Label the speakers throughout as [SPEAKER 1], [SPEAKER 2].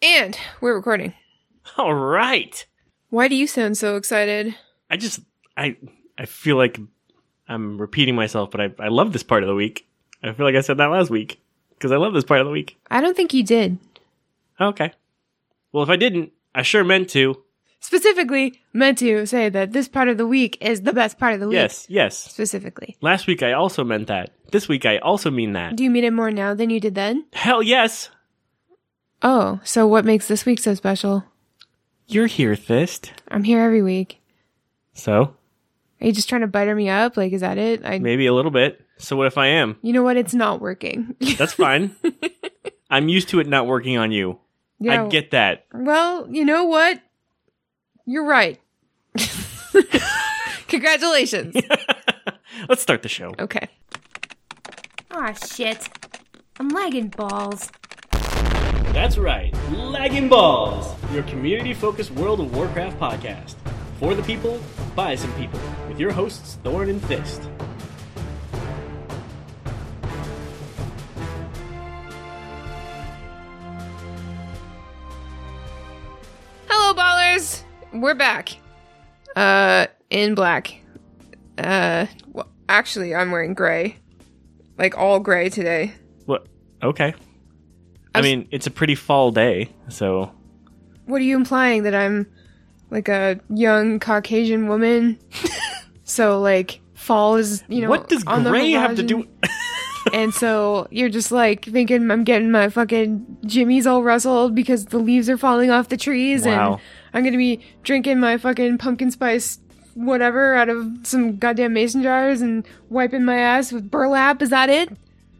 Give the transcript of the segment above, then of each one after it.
[SPEAKER 1] And we're recording.
[SPEAKER 2] All right.
[SPEAKER 1] Why do you sound so excited?
[SPEAKER 2] I just I I feel like I'm repeating myself, but I I love this part of the week. I feel like I said that last week because I love this part of the week.
[SPEAKER 1] I don't think you did.
[SPEAKER 2] Okay. Well, if I didn't, I sure meant to.
[SPEAKER 1] Specifically, meant to say that this part of the week is the best part of the week.
[SPEAKER 2] Yes, yes.
[SPEAKER 1] Specifically.
[SPEAKER 2] Last week I also meant that. This week I also mean that.
[SPEAKER 1] Do you mean it more now than you did then?
[SPEAKER 2] Hell yes.
[SPEAKER 1] Oh, so what makes this week so special?
[SPEAKER 2] You're here, Fist.
[SPEAKER 1] I'm here every week.
[SPEAKER 2] So,
[SPEAKER 1] Are you just trying to butter me up? Like, is that it? I,
[SPEAKER 2] maybe a little bit. So what if I am?
[SPEAKER 1] you know what? It's not working.
[SPEAKER 2] That's fine. I'm used to it not working on you.
[SPEAKER 1] yeah.
[SPEAKER 2] I get that.
[SPEAKER 1] Well, you know what? You're right. Congratulations.
[SPEAKER 2] Let's start the show.
[SPEAKER 1] Okay.
[SPEAKER 3] Aw, shit. I'm lagging balls.
[SPEAKER 2] That's right, Lagging Balls, your community focused World of Warcraft podcast. For the people, by some people, with your hosts, Thorn and Fist.
[SPEAKER 1] Hello, ballers. We're back. Uh, in black. Uh, well, actually, I'm wearing gray. Like all gray today.
[SPEAKER 2] What? Okay. I
[SPEAKER 1] I
[SPEAKER 2] mean, it's a pretty fall day, so.
[SPEAKER 1] What are you implying that I'm like a young Caucasian woman? so like fall is you know
[SPEAKER 2] what does
[SPEAKER 1] on the
[SPEAKER 2] gray have to do?
[SPEAKER 1] and so you're just like thinking I'm getting my fucking jimmies all rustled because the leaves are falling off the trees
[SPEAKER 2] Wow.
[SPEAKER 1] and I'm gonna be drinking my fucking pumpkin spice whatever out of some goddamn mason jars and wiping my ass with burlap. Is that it?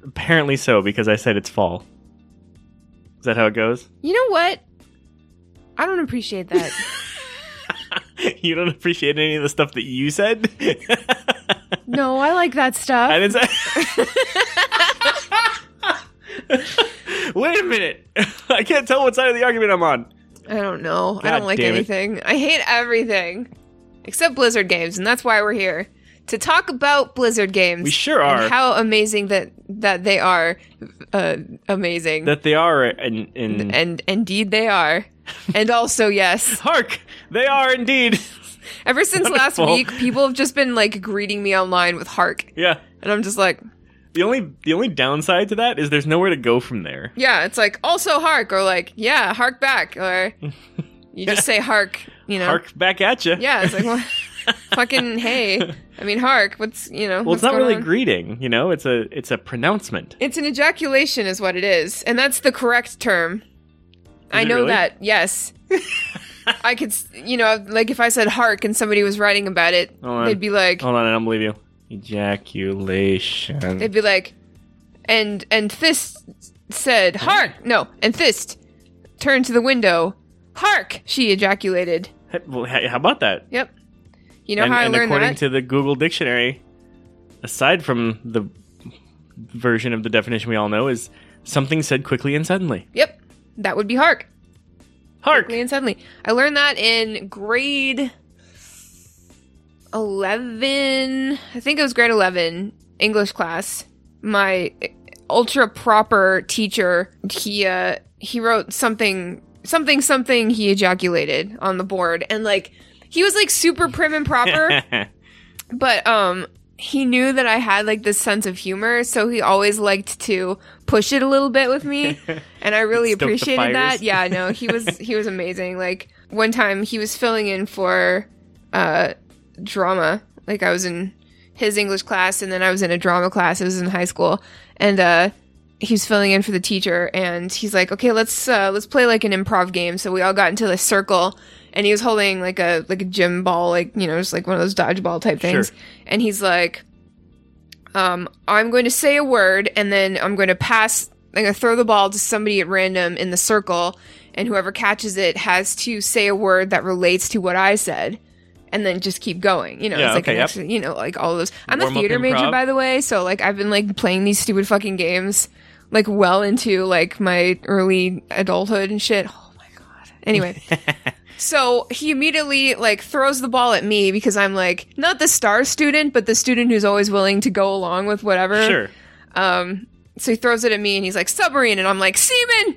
[SPEAKER 2] Apparently so, because I said it's fall. Is that how it goes?
[SPEAKER 1] You know what? I don't appreciate that.
[SPEAKER 2] you don't appreciate any of the stuff that you said?
[SPEAKER 1] no, I like that stuff.
[SPEAKER 2] I didn't say. Wait a minute. I can't tell what side of the argument I'm on.
[SPEAKER 1] I don't know. I don't like
[SPEAKER 2] it.
[SPEAKER 1] anything. I hate everything except Blizzard games, and that's why we're here to talk about Blizzard games.
[SPEAKER 2] We sure
[SPEAKER 1] and
[SPEAKER 2] are.
[SPEAKER 1] how amazing that that they are. Uh, amazing.
[SPEAKER 2] That they are in, in
[SPEAKER 1] and indeed they are. And also, yes.
[SPEAKER 2] Hark! They are indeed.
[SPEAKER 1] Ever since last week, people have just been like greeting me online with "Hark,"
[SPEAKER 2] Yeah.
[SPEAKER 1] and I'm just like,
[SPEAKER 2] The only the only downside to that is there's nowhere to go from there.
[SPEAKER 1] yeah. It's like also "Hark" or like, yeah, "Hark back," or you just say "Hark." You know,
[SPEAKER 2] Hark back at you.
[SPEAKER 1] Yeah, it's like, well, fucking hey. I mean, hark. What's you know?
[SPEAKER 2] Well, it's not really
[SPEAKER 1] on?
[SPEAKER 2] great. you know. It's a it's a pronouncement.
[SPEAKER 1] It's an ejaculation, is what it is, and that's the correct term. I know
[SPEAKER 2] really?
[SPEAKER 1] that. Yes. I could, you know, like if I said hark and somebody was writing about it, they'd be like,
[SPEAKER 2] Hold on, I don't believe you. Ejaculation.
[SPEAKER 1] they'd be like, and and Fist said hark. No, and Fist turned to the window. Hark! She ejaculated.
[SPEAKER 2] Well, how about that?
[SPEAKER 1] Yep. You know
[SPEAKER 2] and
[SPEAKER 1] how I
[SPEAKER 2] and
[SPEAKER 1] learned
[SPEAKER 2] according
[SPEAKER 1] that?
[SPEAKER 2] to the Google dictionary, aside from the version of the definition we all know, is something said quickly and suddenly.
[SPEAKER 1] yep. That would be hark.
[SPEAKER 2] Hark!
[SPEAKER 1] quickly and suddenly. I learned that in grade 11. I think it was grade 11 English class. My ultra proper teacher, he uh he wrote something something something he ejaculated on the board and like he was like super prim and proper, but um he knew that I had like this sense of humor, so he always liked to push it a little bit with me, and I really appreciated that. Yeah, no, he was he was amazing. Like one time he was filling in for uh drama. Like I was in his English class and then I was in a drama class. It was in high school. And uh he was filling in for the teacher and he's like, "Okay, let's uh let's play like an improv game." So we all got into a circle and he was holding like a like a gym ball, like, you know, just like one of those dodgeball type things.
[SPEAKER 2] Sure.
[SPEAKER 1] And he's like um I'm going to say a word and then I'm going to pass I'm going to throw the ball to somebody at random in the circle and whoever catches it has to say a word that relates to what I said and then just keep going. You know,
[SPEAKER 2] Yeah,
[SPEAKER 1] it's like
[SPEAKER 2] okay, yep.
[SPEAKER 1] you know, like all of those. I'm a
[SPEAKER 2] Warm-up
[SPEAKER 1] theater major, by the way, so like I've been like playing these stupid fucking games like well into like my early adulthood and shit. Oh my god. Anyway. So he immediately like throws the ball at me because I'm like not the star student, but the student who's always willing to go along with whatever.
[SPEAKER 2] Sure.
[SPEAKER 1] Um, so he throws it at me and he's like submarine, and I'm like seaman.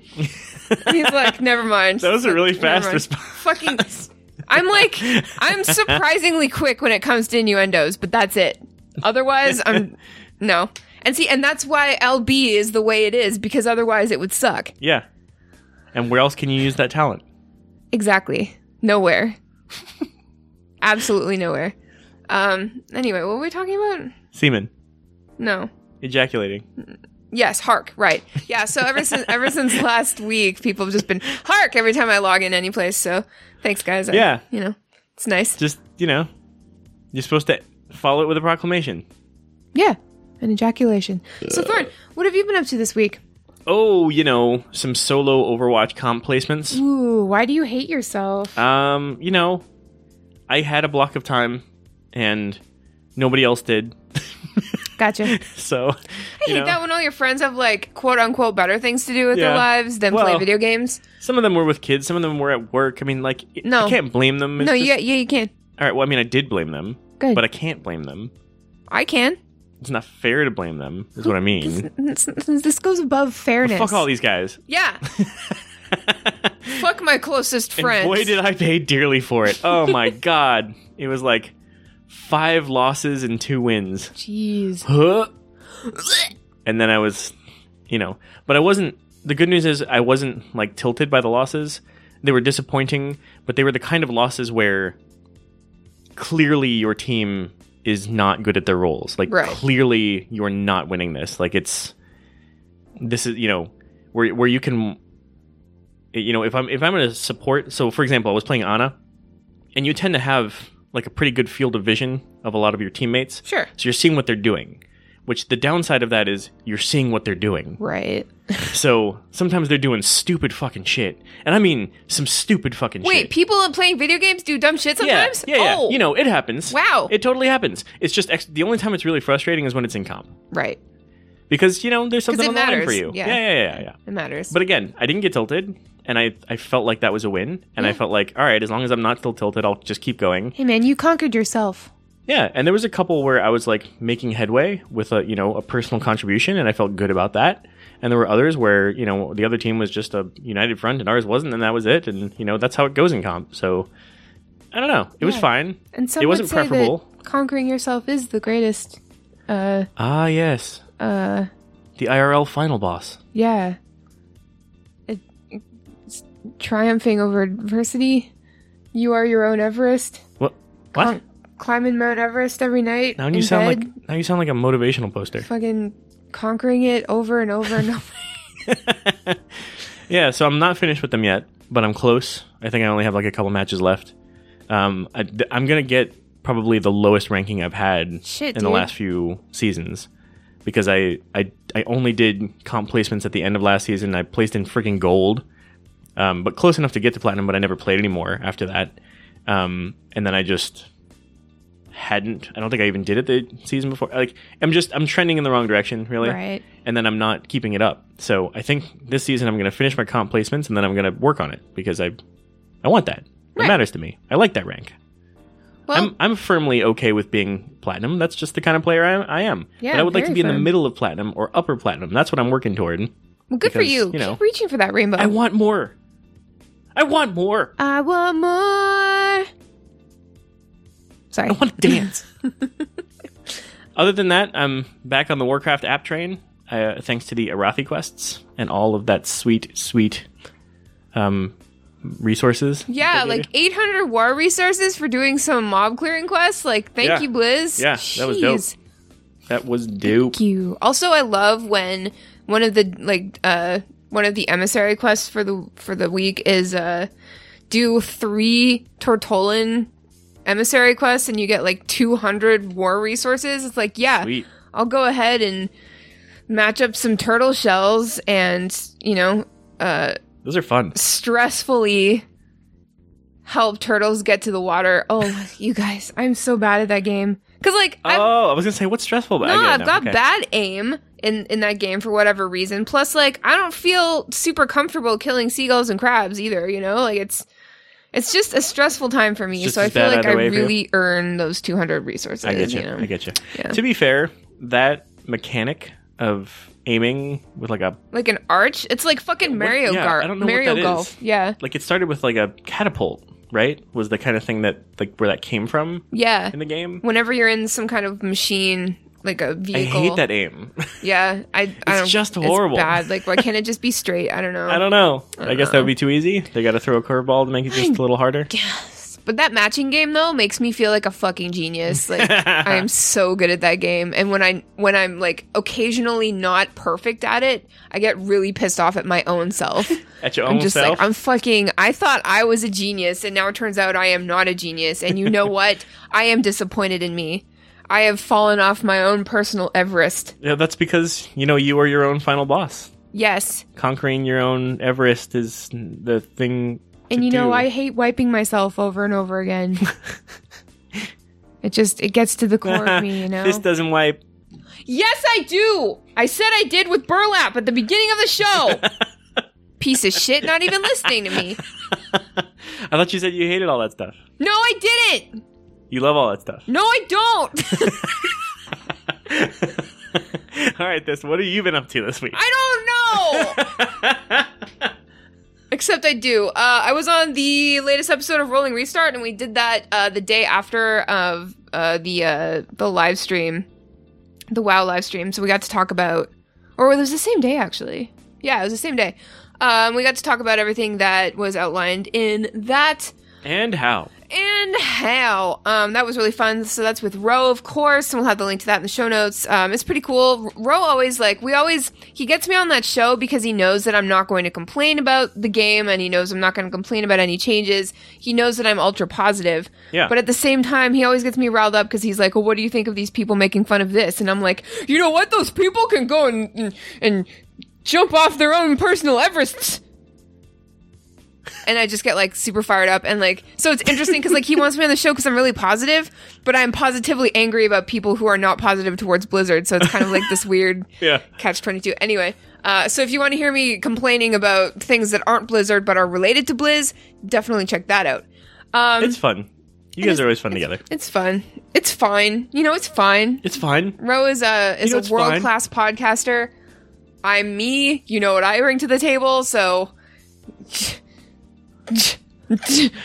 [SPEAKER 1] He's like, never mind.
[SPEAKER 2] That was a really
[SPEAKER 1] Never
[SPEAKER 2] fast response.
[SPEAKER 1] Fucking. I'm like, I'm surprisingly quick when it comes to innuendos, but that's it. Otherwise, I'm no. And see, and that's why LB is the way it is because otherwise it would suck.
[SPEAKER 2] Yeah. And where else can you use that talent?
[SPEAKER 1] Exactly. Nowhere. Absolutely nowhere. Um. Anyway, what were we talking about?
[SPEAKER 2] Semen.
[SPEAKER 1] No.
[SPEAKER 2] Ejaculating.
[SPEAKER 1] Yes, hark. Right. Yeah. So ever since ever since last week, people have just been hark every time I log in any place. So thanks, guys. I-
[SPEAKER 2] Yeah.
[SPEAKER 1] You know, it's nice.
[SPEAKER 2] Just, you know, you're supposed to follow it with a proclamation.
[SPEAKER 1] Yeah. An ejaculation. So Thorn, what have you been up to this week?
[SPEAKER 2] Oh, you know, some solo Overwatch comp placements.
[SPEAKER 1] Ooh, why do you hate yourself?
[SPEAKER 2] Um, you know, I had a block of time and nobody else did.
[SPEAKER 1] Gotcha.
[SPEAKER 2] So, I
[SPEAKER 1] hate
[SPEAKER 2] know,
[SPEAKER 1] that when all your friends have like quote unquote better things to do with their lives than play video games.
[SPEAKER 2] some of them were with kids, some of them were at work. I mean, like, it-
[SPEAKER 1] No.
[SPEAKER 2] I can't blame them. It's
[SPEAKER 1] no,
[SPEAKER 2] just-
[SPEAKER 1] yeah, yeah, you can.
[SPEAKER 2] All right, well, I mean, I did blame them,
[SPEAKER 1] Good.
[SPEAKER 2] but I can't blame them.
[SPEAKER 1] I can.
[SPEAKER 2] It's not fair to blame them, is what I mean.
[SPEAKER 1] This, this goes above fairness.
[SPEAKER 2] Fuck all these guys.
[SPEAKER 1] Yeah. Fuck my closest
[SPEAKER 2] And
[SPEAKER 1] friends.
[SPEAKER 2] boy, did I pay dearly for it. Oh my god. It was like five losses and two wins.
[SPEAKER 1] Jeez.
[SPEAKER 2] Huh? And then I was, you know, but I wasn't. The good news is I wasn't like tilted by the losses. They were disappointing, but they were the kind of losses where clearly your team is not good at their roles. Like
[SPEAKER 1] Right.
[SPEAKER 2] clearly you're not winning this. Like it's this is you know where where you can you know if I'm if I'm going to support. So for example, I was playing Ana, and you tend to have like a pretty good field of vision of a lot of your teammates.
[SPEAKER 1] Sure.
[SPEAKER 2] So you're seeing what they're doing. Which the downside of that is you're seeing what they're doing.
[SPEAKER 1] Right.
[SPEAKER 2] So sometimes they're doing stupid fucking shit. And I mean some stupid fucking shit.
[SPEAKER 1] Wait,
[SPEAKER 2] shit.
[SPEAKER 1] people playing video games do dumb shit sometimes?
[SPEAKER 2] yeah, yeah.
[SPEAKER 1] Oh.
[SPEAKER 2] You know, it happens.
[SPEAKER 1] Wow.
[SPEAKER 2] It totally happens. It's just ex- the only time it's really frustrating is when it's in comp.
[SPEAKER 1] Right.
[SPEAKER 2] Because, you know, there's something on the line
[SPEAKER 1] matters.
[SPEAKER 2] for you.
[SPEAKER 1] Yeah.
[SPEAKER 2] Yeah, yeah, yeah, yeah.
[SPEAKER 1] It matters.
[SPEAKER 2] But again, I didn't get tilted. And I, I felt like that was a win. And I felt like, all right, as long as I'm not still tilted, I'll just keep going.
[SPEAKER 1] hey man, you conquered yourself.
[SPEAKER 2] Yeah, and there was a couple where I was like making headway with a you know a personal contribution, and I felt good about that. And there were others where you know the other team was just a united front and ours wasn't, and that was it. And you know that's how it goes in comp. So I don't know. It was fine.
[SPEAKER 1] And some
[SPEAKER 2] it wasn't
[SPEAKER 1] would say
[SPEAKER 2] preferable.
[SPEAKER 1] that conquering yourself is the greatest. Uh,
[SPEAKER 2] Ah, yes,
[SPEAKER 1] uh,
[SPEAKER 2] the IRL final boss.
[SPEAKER 1] yeah. It, it's triumphing over adversity. You are your own Everest.
[SPEAKER 2] What? What?
[SPEAKER 1] Con- climbing Mount Everest every night.
[SPEAKER 2] now you sound
[SPEAKER 1] bed,
[SPEAKER 2] like now you sound like a motivational poster.
[SPEAKER 1] fucking conquering it over and over and over.
[SPEAKER 2] Yeah, so I'm not finished with them yet, but I'm close. I think I only have like a couple matches left. Um, I, am gonna get probably the lowest ranking I've had
[SPEAKER 1] Shit,
[SPEAKER 2] in the last few seasons because I, I I only did comp placements at the end of last season. I placed in freaking gold, um, but close enough to get to platinum. But I never played anymore after that. Um, and then I just hadn't. I don't think I even did it the season before. Like I'm just I'm trending in the wrong direction, really
[SPEAKER 1] right.
[SPEAKER 2] and then I'm not keeping it up. So I think this season I'm going to finish my comp placements and then I'm going to work on it because I I want that.
[SPEAKER 1] Right.
[SPEAKER 2] It matters to me. I like that rank.
[SPEAKER 1] Well,
[SPEAKER 2] I'm I'm firmly okay with being platinum. That's just the kind of player I, I am.
[SPEAKER 1] Yeah,
[SPEAKER 2] but I would like to be in the middle of platinum or upper platinum. That's what I'm working toward.
[SPEAKER 1] well, good for you.
[SPEAKER 2] you know,
[SPEAKER 1] Keep reaching for that rainbow.
[SPEAKER 2] I want more. I want more.
[SPEAKER 1] I want more. Sorry.
[SPEAKER 2] I want to dance. Other than that, I'm back on the Warcraft app train, uh, thanks to the Arathi quests and all of that sweet, sweet um, resources.
[SPEAKER 1] Yeah, like 800 war resources for doing some mob clearing quests. Like, thank
[SPEAKER 2] Yeah.
[SPEAKER 1] you, Blizz.
[SPEAKER 2] Yeah, that was dope. That was dope.
[SPEAKER 1] Thank you. Also, I love when one of the like uh one of the emissary quests for the for the week is uh do three Tortollan emissary quests and you get like 200 war resources. It's like, yeah,
[SPEAKER 2] Sweet.
[SPEAKER 1] I'll go ahead and match up some turtle shells and, you know, uh
[SPEAKER 2] Those are fun.
[SPEAKER 1] stressfully help turtles get to the water. Oh, you guys, I'm so bad at that game. Cause like I've,
[SPEAKER 2] Oh, I was gonna say what's stressful about.
[SPEAKER 1] no,
[SPEAKER 2] I
[SPEAKER 1] I've got
[SPEAKER 2] Okay.
[SPEAKER 1] bad aim in in that game for whatever reason. Plus, like I don't feel super comfortable killing seagulls and crabs either. You know, like it's it's just a stressful time for me. So I feel like I
[SPEAKER 2] either way for you?
[SPEAKER 1] really earn those 200 resources.
[SPEAKER 2] I get you.
[SPEAKER 1] know?
[SPEAKER 2] I get you.
[SPEAKER 1] Yeah.
[SPEAKER 2] To be fair, that mechanic of aiming with like a
[SPEAKER 1] Like an arch. It's like fucking Mario
[SPEAKER 2] yeah,
[SPEAKER 1] Gar-
[SPEAKER 2] I don't know what
[SPEAKER 1] Mario
[SPEAKER 2] that
[SPEAKER 1] Golf.
[SPEAKER 2] is.
[SPEAKER 1] Yeah.
[SPEAKER 2] like it started with like a catapult, right? Was the kind of thing that like where that came from
[SPEAKER 1] Yeah.
[SPEAKER 2] in the game.
[SPEAKER 1] Whenever you're in some kind of machine, like a
[SPEAKER 2] I
[SPEAKER 1] vehicle.
[SPEAKER 2] I hate that aim.
[SPEAKER 1] Yeah. I, I
[SPEAKER 2] It's
[SPEAKER 1] don't,
[SPEAKER 2] just horrible.
[SPEAKER 1] bad. Like, why can't it just be straight? I don't know.
[SPEAKER 2] I don't know. I guess that would be too easy. They got to throw a curveball to make it just a little harder.
[SPEAKER 1] Yes, but that matching game though makes me feel like a fucking genius. Like I am so good at that game. And when I when I'm like occasionally not perfect at it, I get really pissed off at my own self.
[SPEAKER 2] At your
[SPEAKER 1] I'm
[SPEAKER 2] own
[SPEAKER 1] just
[SPEAKER 2] self.
[SPEAKER 1] like I'm fucking I thought I was a genius and now it turns out I am not a genius. And you know what? I am disappointed in me. I have fallen off my own personal Everest.
[SPEAKER 2] yeah, that's because you know you are your own final boss.
[SPEAKER 1] Yes.
[SPEAKER 2] Conquering your own Everest is the thing.
[SPEAKER 1] And you know,
[SPEAKER 2] do.
[SPEAKER 1] I hate wiping myself over and over again. it just it gets to the core of me, you know.
[SPEAKER 2] this doesn't wipe.
[SPEAKER 1] Yes, I do. I said I did with burlap at the beginning of the show. Piece of shit, not even listening to me.
[SPEAKER 2] I thought you said you hated all that stuff.
[SPEAKER 1] No, I didn't.
[SPEAKER 2] You love all that stuff.
[SPEAKER 1] No, I don't.
[SPEAKER 2] all right, this. What have you been up to this week?
[SPEAKER 1] I don't know. Except I do. Uh, I was on the latest episode of Rolling Restart, and we did that uh, the day after of uh, the uh, the live stream, the WoW live stream. So we got to talk about, or it was the same day actually. Yeah, it was the same day. Um, we got to talk about everything that was outlined in that
[SPEAKER 2] and how?
[SPEAKER 1] And how. Um, that was really fun. So that's with Ro, of course, and we'll have the link to that in the show notes. Um, it's pretty cool. Ro always like we always he gets me on that show because he knows that I'm not going to complain about the game, and he knows I'm not going to complain about any changes. He knows that I'm ultra positive.
[SPEAKER 2] Yeah.
[SPEAKER 1] But at the same time, he always gets me riled up because he's like, "Well, what do you think of these people making fun of this?" And I'm like, "You know what? Those people can go and and, and jump off their own personal Everests." And I just get like super fired up and like so it's interesting because like he wants me on the show because I'm really positive, but I'm positively angry about people who are not positive towards Blizzard. So it's kind of like this weird
[SPEAKER 2] Yeah.
[SPEAKER 1] catch twenty two. Anyway, uh, so if you want to hear me complaining about things that aren't Blizzard but are related to Blizz, definitely check that out. Um,
[SPEAKER 2] It's fun. You guys are always fun together.
[SPEAKER 1] it's fun. It's fine. You know, it's fine.
[SPEAKER 2] It's fine.
[SPEAKER 1] Ro is a is
[SPEAKER 2] know,
[SPEAKER 1] a world class podcaster. I'm me. You know what I bring to the table, so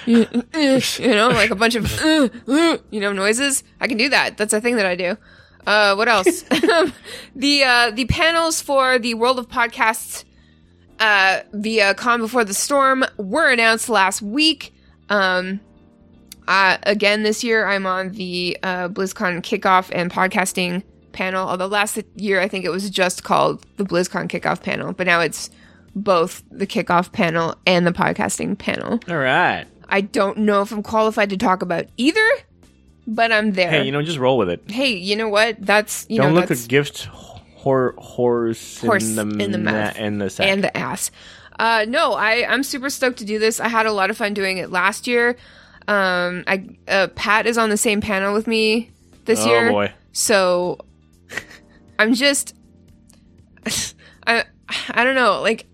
[SPEAKER 1] you know, like a bunch of you know noises. I can do that. That's a thing that I do. Uh, what else? the uh, the panels for the World of Podcasts uh, via Calm Before the Storm were announced last week. Um, uh, again, this year I'm on the uh, BlizzCon kickoff and podcasting panel. Although last year I think it was just called the BlizzCon kickoff panel, but now it's both the kickoff panel and the podcasting panel.
[SPEAKER 2] All right.
[SPEAKER 1] I don't know if I'm qualified to talk about either, but I'm there.
[SPEAKER 2] Hey, you know, just roll with it.
[SPEAKER 1] Hey, you know what? That's you
[SPEAKER 2] Don't
[SPEAKER 1] know
[SPEAKER 2] look
[SPEAKER 1] that's
[SPEAKER 2] a gift hor- horse,
[SPEAKER 1] horse
[SPEAKER 2] in the,
[SPEAKER 1] in the mouth
[SPEAKER 2] and the sack.
[SPEAKER 1] and the ass. Uh, no, I I'm super stoked to do this. I had a lot of fun doing it last year. Um, I uh, Pat is on the same panel with me this year.
[SPEAKER 2] oh
[SPEAKER 1] year,
[SPEAKER 2] boy.
[SPEAKER 1] so I'm just I I don't know like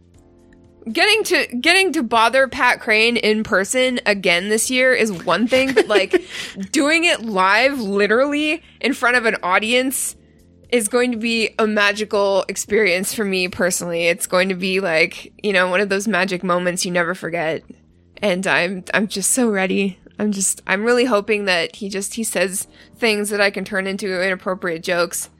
[SPEAKER 1] getting to getting to bother Pat Crane in person again this year is one thing, but like doing it live, literally in front of an audience, is going to be a magical experience for me personally. It's going to be like you know one of those magic moments you never forget, and I'm I'm just so ready. I'm just I'm really hoping that he just he says things that I can turn into inappropriate jokes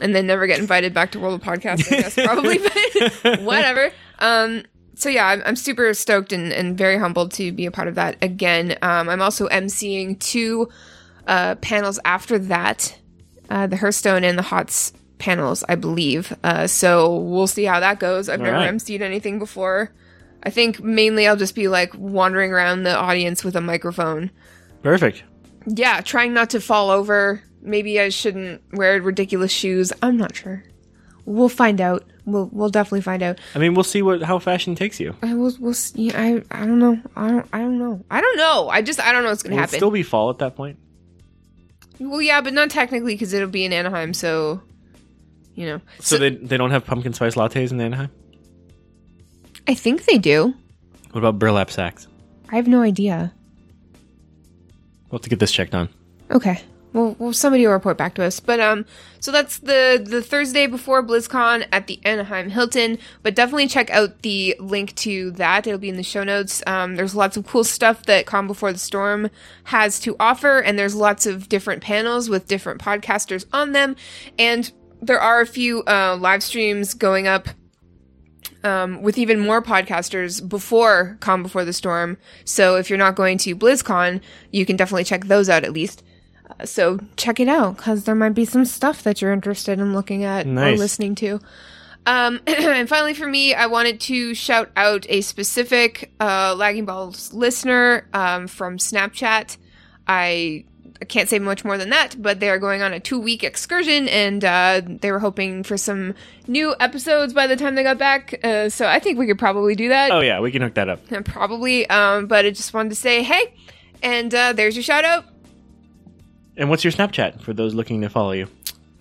[SPEAKER 1] and then never get invited back to World of Podcast, I guess, probably, but whatever. Um, so yeah, I'm, I'm super stoked and, and very humbled to be a part of that again. Um, I'm also emceeing two uh, panels after that, uh, the Hearthstone and the Hots panels, I believe. Uh, so we'll see how that goes. I've never
[SPEAKER 2] right.
[SPEAKER 1] emceed anything before. I think mainly I'll just be like wandering around the audience with a microphone
[SPEAKER 2] Perfect.
[SPEAKER 1] yeah, trying not to fall over. Maybe I shouldn't wear ridiculous shoes. I'm not sure. We'll find out. We'll we'll definitely find out.
[SPEAKER 2] I mean, we'll see what how fashion takes you.
[SPEAKER 1] I will we'll see. I I don't know. I don't I don't know. I don't know. I just I don't know what's gonna
[SPEAKER 2] Will it
[SPEAKER 1] happen.
[SPEAKER 2] still be fall at that point?
[SPEAKER 1] well, yeah, but not technically because it'll be in Anaheim. So, you know.
[SPEAKER 2] So, they they don't have pumpkin spice lattes in Anaheim.
[SPEAKER 1] I think they do.
[SPEAKER 2] What about burlap sacks?
[SPEAKER 1] I have no idea.
[SPEAKER 2] We'll have to get this checked on.
[SPEAKER 1] Okay. Well, well, somebody will report back to us. But um, so that's the the Thursday before BlizzCon at the Anaheim Hilton. But definitely check out the link to that. It'll be in the show notes. Um, there's lots of cool stuff that Calm Before the Storm has to offer, and there's lots of different panels with different podcasters on them, and there are a few uh, live streams going up um, with even more podcasters before Calm Before the Storm. So if you're not going to BlizzCon, you can definitely check those out at least. So check it out because there might be some stuff that you're interested in looking at or listening to. Um, and finally, for me, I wanted to shout out a specific uh, Lagging Balls listener um, from Snapchat. I I can't say much more than that, but they are going on a two week excursion and uh, they were hoping for some new episodes by the time they got back. Uh, so I think we could probably do that.
[SPEAKER 2] Oh yeah, we can hook that up.
[SPEAKER 1] Probably. Um, but I just wanted to say hey, and uh, there's your shout out.
[SPEAKER 2] And what's your Snapchat for those looking to follow you?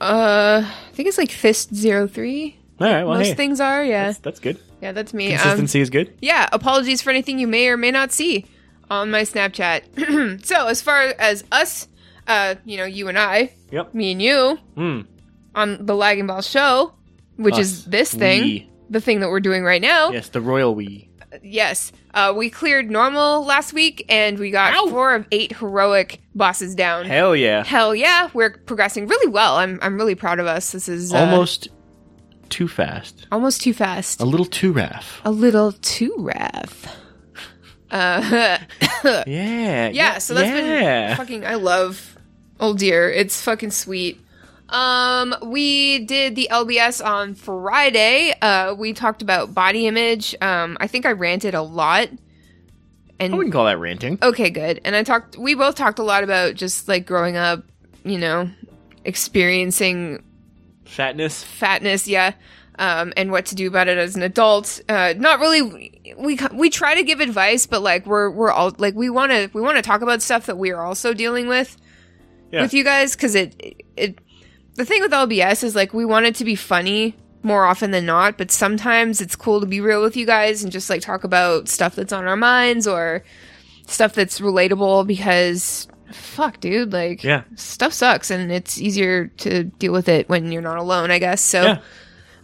[SPEAKER 1] Uh, I think it's like Fist03.
[SPEAKER 2] All right, well,
[SPEAKER 1] Most
[SPEAKER 2] hey,
[SPEAKER 1] things are, yeah.
[SPEAKER 2] that's, that's good.
[SPEAKER 1] yeah, that's me. Um,
[SPEAKER 2] Consistency is good.
[SPEAKER 1] yeah, apologies for anything you may or may not see on my Snapchat. so, as far as us, uh, you know, you and I,
[SPEAKER 2] Yep.
[SPEAKER 1] me and you,
[SPEAKER 2] Mm.
[SPEAKER 1] on the Lagging Ball show, which
[SPEAKER 2] Us.
[SPEAKER 1] is this thing,
[SPEAKER 2] We.
[SPEAKER 1] The thing that we're doing right now.
[SPEAKER 2] Yes, the royal we.
[SPEAKER 1] Yes. Uh, we cleared normal last week and we got
[SPEAKER 2] Ow.
[SPEAKER 1] four of eight heroic bosses down.
[SPEAKER 2] Hell yeah.
[SPEAKER 1] Hell yeah, we're progressing really well. I'm I'm really proud of us. This is uh,
[SPEAKER 2] Almost too fast.
[SPEAKER 1] almost too fast.
[SPEAKER 2] A little too raff.
[SPEAKER 1] A little too rough. Uh,
[SPEAKER 2] Yeah.
[SPEAKER 1] yeah, so that's
[SPEAKER 2] yeah.
[SPEAKER 1] been fucking. I love Uldir. It's fucking sweet. Um, we did the LBS on Friday. Uh, we talked about body image. Um, I think I ranted a lot. And
[SPEAKER 2] I wouldn't call that ranting.
[SPEAKER 1] okay, good. And I talked. We both talked a lot about just like growing up. You know, experiencing
[SPEAKER 2] Fatness.
[SPEAKER 1] fatness, yeah, um, and what to do about it as an adult. Uh, not really. We we try to give advice, but like we're we're all like we want to we want to talk about stuff that we are also dealing with
[SPEAKER 2] Yeah.
[SPEAKER 1] with you guys because it it the thing with LBS is like we want it to be funny more often than not, but sometimes it's cool to be real with you guys and just like talk about stuff that's on our minds or stuff that's relatable because fuck dude like
[SPEAKER 2] Yeah.
[SPEAKER 1] stuff sucks and it's easier to deal with it when you're not alone i guess so
[SPEAKER 2] Yeah.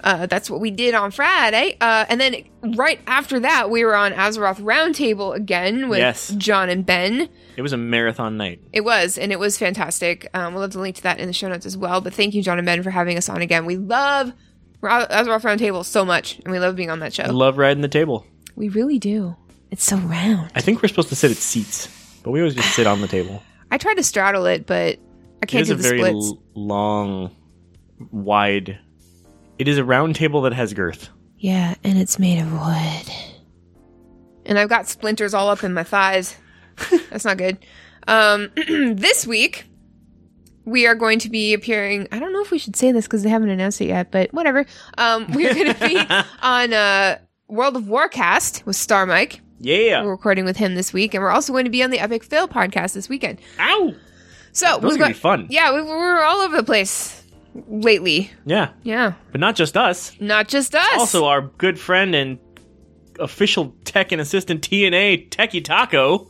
[SPEAKER 1] Uh, that's what we did on friday uh, and then right after that we were on azeroth roundtable again with
[SPEAKER 2] Yes.
[SPEAKER 1] john and ben
[SPEAKER 2] It was a marathon night.
[SPEAKER 1] it was and it was fantastic um, we'll have the link to that in the show notes as well but thank you john and ben for having us on again we love azeroth roundtable so much and we love being on that show
[SPEAKER 2] I love riding the table.
[SPEAKER 1] we really do it's so round
[SPEAKER 2] I think we're supposed to sit at seats, but we always just sit on the table.
[SPEAKER 1] i tried to straddle it but i can't
[SPEAKER 2] is
[SPEAKER 1] do
[SPEAKER 2] a
[SPEAKER 1] the
[SPEAKER 2] very
[SPEAKER 1] splits
[SPEAKER 2] l- long, wide. It is a round table that has girth.
[SPEAKER 1] Yeah, and it's made of wood. And I've got splinters all up in my thighs. That's not good. Um, this week, we are going to be appearing. I don't know if we should say this because they haven't announced it yet, but whatever. Um, we're going to be on uh, World of Warcast with Star Mike.
[SPEAKER 2] Yeah.
[SPEAKER 1] We're recording with him this week, and we're also going to be on the Epic Fail podcast this weekend.
[SPEAKER 2] Ow.
[SPEAKER 1] So
[SPEAKER 2] Those are
[SPEAKER 1] we've
[SPEAKER 2] gonna be fun.
[SPEAKER 1] Yeah, we, we're all over the place lately.
[SPEAKER 2] Yeah,
[SPEAKER 1] Yeah,
[SPEAKER 2] but not just us.
[SPEAKER 1] not just us.
[SPEAKER 2] Also, our good friend and official tech and assistant TNA Techie Taco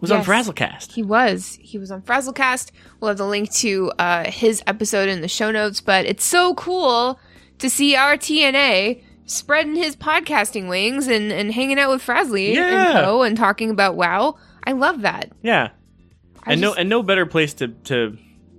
[SPEAKER 2] was on Frazzlecast.
[SPEAKER 1] He was. He was on Frazzlecast. We'll have the link to uh, his episode in the show notes. But it's so cool to see our TNA spreading his podcasting wings and, and hanging out with Frazzly
[SPEAKER 2] Yeah.
[SPEAKER 1] and Co. and talking about WoW. I love that.
[SPEAKER 2] Yeah,
[SPEAKER 1] I
[SPEAKER 2] and no and no better place to to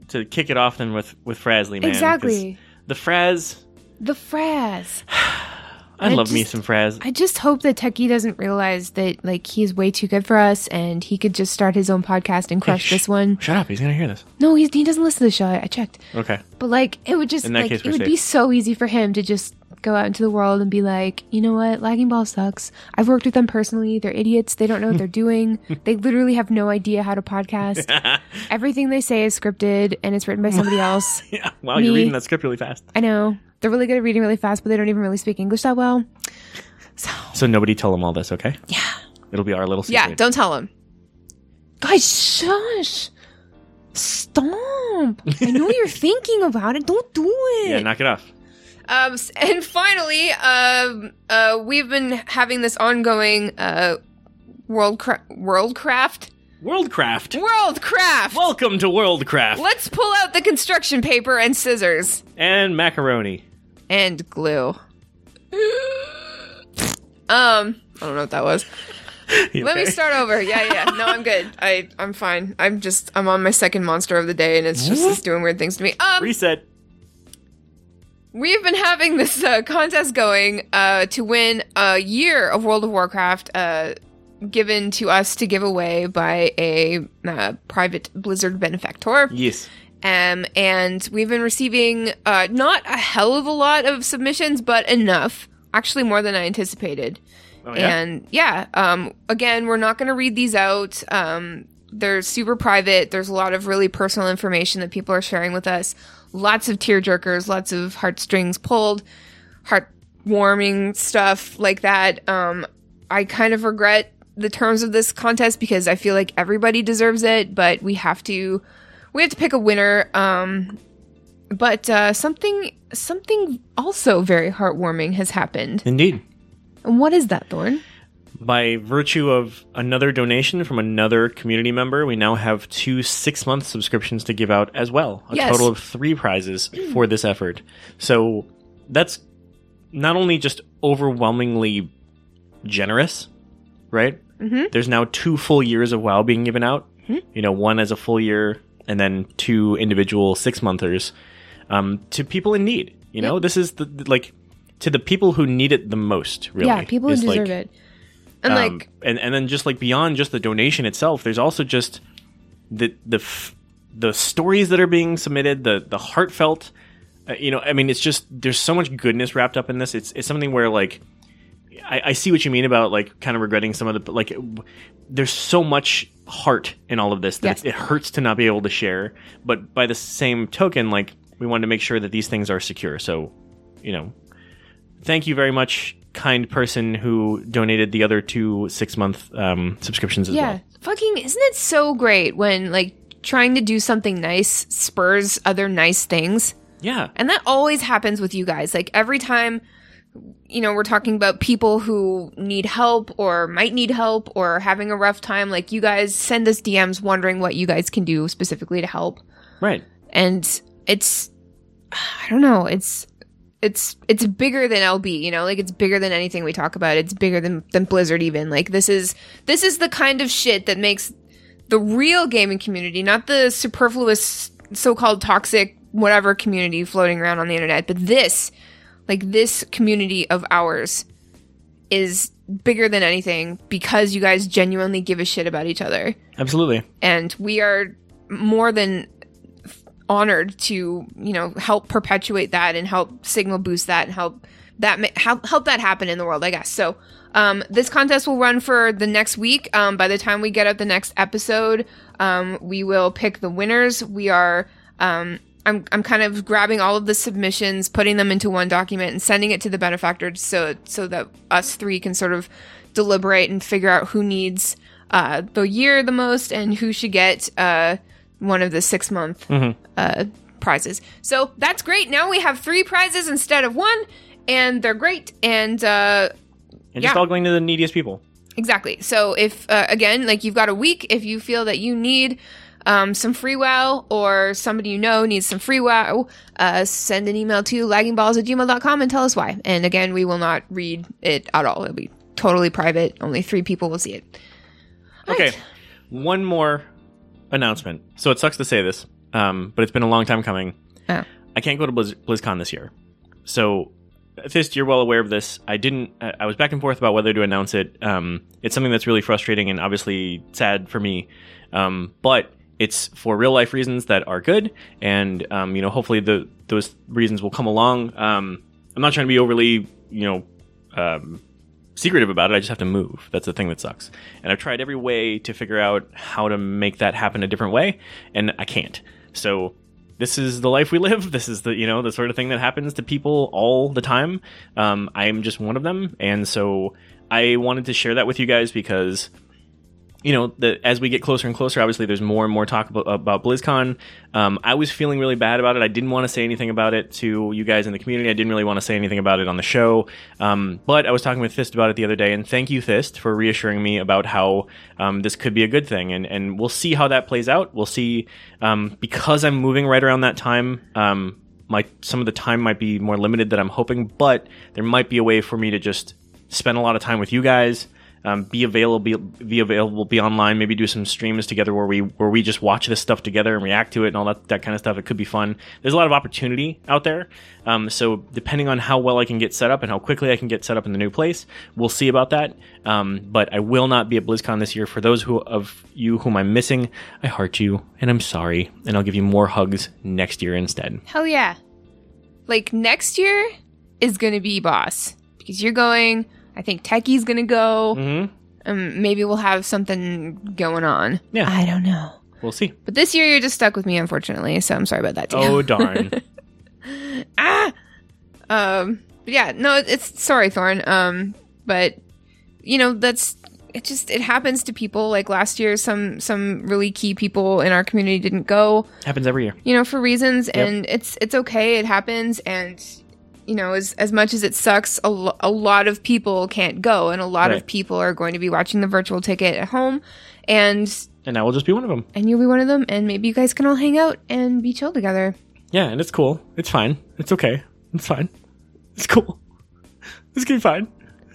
[SPEAKER 2] to kick it off than with with Frazzly, man.
[SPEAKER 1] Exactly.
[SPEAKER 2] The Fraz.
[SPEAKER 1] The Fraz.
[SPEAKER 2] I,
[SPEAKER 1] I
[SPEAKER 2] love me some Fraz.
[SPEAKER 1] I just hope that Techie doesn't realize that like he's way too good for us and he could just start his own podcast and crush
[SPEAKER 2] shh.
[SPEAKER 1] this one.
[SPEAKER 2] Shut up! He's gonna hear this.
[SPEAKER 1] No, he's, he doesn't listen to the show. I I checked.
[SPEAKER 2] Okay.
[SPEAKER 1] But like, it would just like
[SPEAKER 2] case,
[SPEAKER 1] it would
[SPEAKER 2] safe.
[SPEAKER 1] be so easy for him to just go out into the world and be like, you know what, Lagging Ball sucks. I've worked with them personally. They're idiots. They don't know what they're doing. They literally have no idea how to podcast. Everything they say is scripted and it's written by somebody else.
[SPEAKER 2] Yeah. Wow, you're reading that script really fast.
[SPEAKER 1] I know they're really good at reading really fast, but they don't even really speak English that well.
[SPEAKER 2] So so nobody tell them all this, okay?
[SPEAKER 1] Yeah,
[SPEAKER 2] It'll be our little secret.
[SPEAKER 1] yeah. Don't tell them. guys. Shush. Stop. I know you're thinking about it. Don't do it.
[SPEAKER 2] Yeah, knock it off.
[SPEAKER 1] Um, and finally, um, uh, we've been having this ongoing uh, world cra- worldcraft
[SPEAKER 2] Worldcraft.
[SPEAKER 1] Worldcraft.
[SPEAKER 2] Welcome to Worldcraft.
[SPEAKER 1] Let's pull out the construction paper and scissors
[SPEAKER 2] and macaroni.
[SPEAKER 1] and glue. um, I don't know what that was.
[SPEAKER 2] You
[SPEAKER 1] Let me start over. Yeah, yeah. No, I'm good. I I'm fine. I'm just I'm on my second monster of the day, and it's just it's doing weird things to me. Um,
[SPEAKER 2] Reset.
[SPEAKER 1] We've been having this uh, contest going uh, to win a year of World of Warcraft uh, given to us to give away by a uh, private Blizzard benefactor.
[SPEAKER 2] Yes.
[SPEAKER 1] Um, and we've been receiving uh, not a hell of a lot of submissions, but enough. Actually, more than I anticipated.
[SPEAKER 2] Oh, yeah?
[SPEAKER 1] And yeah, um, again, we're not going to read these out. Um, they're super private. There's a lot of really personal information that people are sharing with us. Lots of tearjerkers, lots of heartstrings pulled, heartwarming stuff like that. Um, I kind of regret the terms of this contest because I feel like everybody deserves it, but we have to we have to pick a winner. Um, but uh, something something also very heartwarming has happened.
[SPEAKER 2] Indeed.
[SPEAKER 1] And what is that, Thorn?
[SPEAKER 2] By virtue of another donation from another community member, we now have two six month subscriptions to give out as well. A
[SPEAKER 1] Yes.
[SPEAKER 2] total of three prizes for this effort. So that's not only just overwhelmingly generous, right? Mm-hmm. There's now two full years of WoW being given out. You know, one as a full year, and then two individual six monthers um, to people in need. You know, this is the, the- like to the people who need it the most. Really,
[SPEAKER 1] Yeah, people who deserve
[SPEAKER 2] like,
[SPEAKER 1] it. And
[SPEAKER 2] um,
[SPEAKER 1] like,
[SPEAKER 2] and and then just like beyond just the donation itself, there's also just the the f- the stories that are being submitted, the the heartfelt. Uh, you know, I mean, it's just there's so much goodness wrapped up in this. It's it's something where like I, I see what you mean about like kind of regretting some of the like. There's so much heart in all of this that
[SPEAKER 1] Yes.
[SPEAKER 2] it hurts to not be able to share. But by the same token, like we wanted to make sure that these things are secure. So, you know, thank you very much, kind person who donated the other two six month um, subscriptions as well.
[SPEAKER 1] yeah,
[SPEAKER 2] well.
[SPEAKER 1] fucking, isn't it so great when like trying to do something nice spurs other nice things?
[SPEAKER 2] Yeah,
[SPEAKER 1] And that always happens with you guys. Like every time, you know, we're talking about people who need help or might need help or having a rough time, like you guys send us DMs wondering what you guys can do specifically to help.
[SPEAKER 2] right.
[SPEAKER 1] and it's i don't know it's it's it's bigger than lb you know like it's bigger than anything we talk about. It's bigger than than blizzard even. Like this is this is the kind of shit that makes the real gaming community not the superfluous so-called toxic whatever community floating around on the internet but this like this community of ours is bigger than anything because you guys genuinely give a shit about each other.
[SPEAKER 2] Absolutely.
[SPEAKER 1] and we are more than honored to you know help perpetuate that and help signal boost that and help that help help that happen in the world i guess. So um, this contest will run for the next week. Um, by the time we get out the next episode um, we will pick the winners. We are um, I'm, I'm kind of grabbing all of the submissions putting them into one document and sending it to the benefactor so so that us three can sort of deliberate and figure out who needs uh, the year the most and who should get uh, one of the six month uh, prizes. So that's great. Now we have three prizes instead of one, and they're great. And uh,
[SPEAKER 2] And just all going to the neediest people.
[SPEAKER 1] exactly. So if uh, again, like you've got a week, if you feel that you need um, some free WoW or somebody you know needs some free WoW, uh, send an email to laggingballs at gmail.com and tell us why. And again, we will not read it at all. It'll be totally private. Only three people will see it.
[SPEAKER 2] Okay, one more announcement. So it sucks to say this, um, but it's been a long time coming.
[SPEAKER 1] Oh.
[SPEAKER 2] I can't go to Blizz- BlizzCon this year. So, Fist, you're well aware of this. I didn't. I I was back and forth about whether to announce it. Um, it's something that's really frustrating and obviously sad for me. Um, but it's for real life reasons that are good, and um, you know, hopefully the those reasons will come along. Um, I'm not trying to be overly, you know, um, secretive about it. I just have to move. That's the thing that sucks. And I've tried every way to figure out how to make that happen a different way, and I can't. So this is the life we live. This is the you know the sort of thing that happens to people all the time. Um, I am just one of them, and so I wanted to share that with you guys because you know, the, as we get closer and closer, obviously there's more and more talk about, about BlizzCon. Um, I was feeling really bad about it. I didn't want to say anything about it to you guys in the community. I didn't really want to say anything about it on the show. Um, but I was talking with Fist about it the other day, and thank you, Fist, for reassuring me about how um, this could be a good thing. And, and we'll see how that plays out. We'll see, um, because I'm moving right around that time. Um, my some of the time might be more limited than I'm hoping, but there might be a way for me to just spend a lot of time with you guys um, be available, be, be available, be online. Maybe do some streams together where we where we just watch this stuff together and react to it and all that that kind of stuff. It could be fun. There's a lot of opportunity out there. Um, so depending on how well I can get set up and how quickly I can get set up in the new place, we'll see about that. Um, but I will not be at BlizzCon this year. For those who of you whom I'm missing, I heart you and I'm sorry, and I'll give you more hugs next year instead.
[SPEAKER 1] Hell yeah. Like next year is to be boss because you're going. I think Techie's to go.
[SPEAKER 2] Mm-hmm.
[SPEAKER 1] Um, maybe we'll have something going on.
[SPEAKER 2] Yeah.
[SPEAKER 1] I don't know.
[SPEAKER 2] We'll see.
[SPEAKER 1] But this year you're just stuck with me, unfortunately. So I'm sorry about that. Too.
[SPEAKER 2] Oh darn.
[SPEAKER 1] ah. Um. But yeah. No. It's sorry, Thorn. Um. But you know that's it. Just it happens to people. Like last year, some some really key people in our community didn't go.
[SPEAKER 2] Happens every year.
[SPEAKER 1] You know, for reasons, and it's it's okay. It happens, and you know, as as much as it sucks, a, lo- a lot of people can't go, and a lot
[SPEAKER 2] Right.
[SPEAKER 1] of people are going to be watching the virtual ticket at home, and
[SPEAKER 2] And I will just be one of them.
[SPEAKER 1] and you'll be one of them, and maybe you guys can all hang out and be chill together.
[SPEAKER 2] Yeah, and it's cool. It's fine. It's okay. It's fine. It's cool. It's gonna be fine.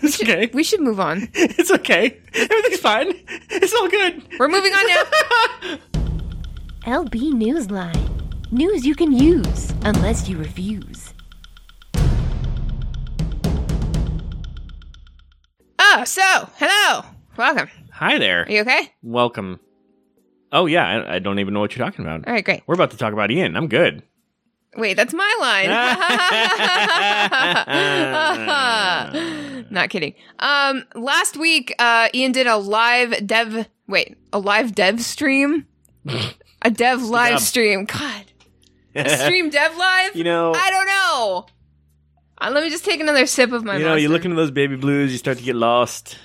[SPEAKER 2] It's okay.
[SPEAKER 1] We should move on.
[SPEAKER 2] It's okay. Everything's fine. It's all good.
[SPEAKER 1] We're moving on now.
[SPEAKER 3] LB Newsline. News you can use, unless you refuse.
[SPEAKER 1] Oh, so hello, welcome.
[SPEAKER 2] Hi there.
[SPEAKER 1] Are you okay?
[SPEAKER 2] Welcome. Oh yeah, I, I don't even know what you're talking about.
[SPEAKER 1] All right, great.
[SPEAKER 2] We're about to talk about Ian. I'm good.
[SPEAKER 1] Wait, that's my line. Not kidding. Um, last week, uh, Ian did a live dev. Wait, a live dev stream. A dev live stream. God, a stream dev live.
[SPEAKER 2] You know,
[SPEAKER 1] I don't know. Uh, let me just take another sip of my.
[SPEAKER 2] you know, you
[SPEAKER 1] monster.
[SPEAKER 2] look into those baby blues, you start to get lost.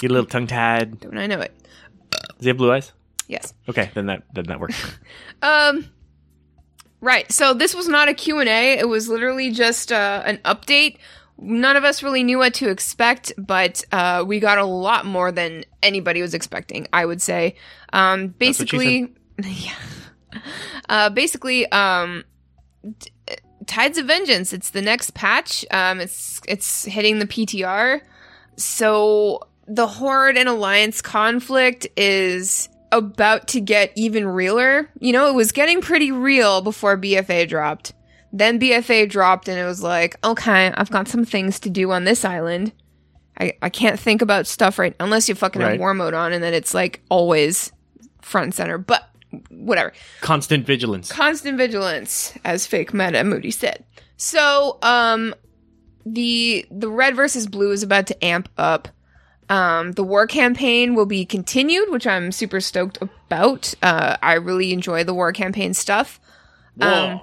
[SPEAKER 2] Get a little tongue tied.
[SPEAKER 1] Don't I know it?
[SPEAKER 2] Does he have blue eyes?
[SPEAKER 1] Yes.
[SPEAKER 2] Okay, then that then that works.
[SPEAKER 1] Um. Right. So this was not a Q&A. It was literally just uh, an update. None of us really knew what to expect, but uh, we got a lot more than anybody was expecting. I would say. Um. Basically, yeah. Uh. Basically, um. Tides of Vengeance. It's the next patch. Um. It's it's hitting the PTR. So the Horde and Alliance conflict is about to get even realer. You know, it was getting pretty real before BFA dropped. Then BFA dropped and it was like, okay, I've got some things to do on this island. I, I can't think about stuff right unless you fucking
[SPEAKER 2] Right.
[SPEAKER 1] have war mode on and then it's like always front and center. But whatever.
[SPEAKER 2] Constant vigilance.
[SPEAKER 1] constant vigilance as fake Mad-Eye Moody said. So um the the red versus blue is about to amp up. Um the war campaign will be continued which i'm super stoked about. Uh i really enjoy the war campaign stuff. Um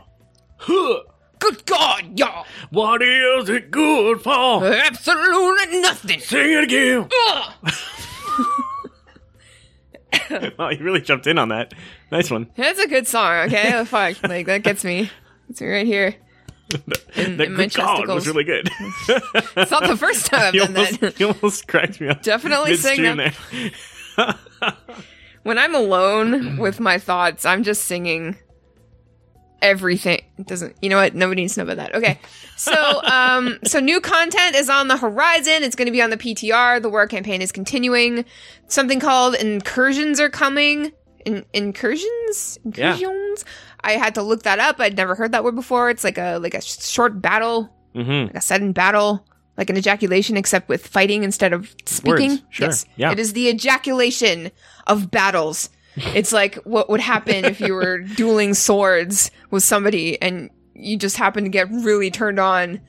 [SPEAKER 2] Huh.
[SPEAKER 1] good god y'all.
[SPEAKER 2] What is it good for?
[SPEAKER 1] absolutely nothing.
[SPEAKER 2] Sing it again. Wow, you really jumped in on that. Nice one.
[SPEAKER 1] that's a good song okay Oh, fuck like that gets me gets me right here in,
[SPEAKER 2] that
[SPEAKER 1] in
[SPEAKER 2] good God was really good.
[SPEAKER 1] it's not the first time i've
[SPEAKER 2] you,
[SPEAKER 1] done that
[SPEAKER 2] almost, you almost cracked me up.
[SPEAKER 1] Definitely sing that. when I'm alone with my thoughts, I'm just singing everything. It doesn't you know what? Nobody needs to know about that. Okay. So um so new content is on the horizon. It's gonna be on the PTR. The war campaign is continuing. Something called incursions are coming. In- incursions?
[SPEAKER 2] Yeah.
[SPEAKER 1] Incursions? I had to look that up. I'd never heard that word before. It's like a like a short battle,
[SPEAKER 2] hmm
[SPEAKER 1] like a sudden battle, like an ejaculation, except with fighting instead of speaking.
[SPEAKER 2] Words, sure,
[SPEAKER 1] Yes.
[SPEAKER 2] yeah.
[SPEAKER 1] It is the ejaculation of battles. It's like what would happen if you were dueling swords with somebody and you just happen to get really turned on.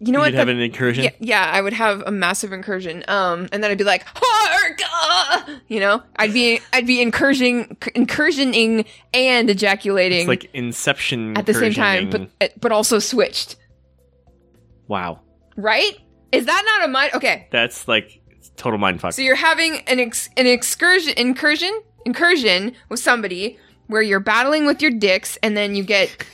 [SPEAKER 1] You know
[SPEAKER 2] You'd
[SPEAKER 1] what?
[SPEAKER 2] have
[SPEAKER 1] The-
[SPEAKER 2] an incursion.
[SPEAKER 1] yeah, yeah, I would have a massive incursion. Um, and then I'd be like, hark! ah!" You know, I'd be, I'd be incursioning, incursioning and ejaculating
[SPEAKER 2] It's like Inception
[SPEAKER 1] at the same time, but but also switched.
[SPEAKER 2] wow,
[SPEAKER 1] Right? Is that not a mind? Okay,
[SPEAKER 2] that's like total mind fuck.
[SPEAKER 1] So you're having an ex- an excursion incursion incursion with somebody where you're battling with your dicks, and then you get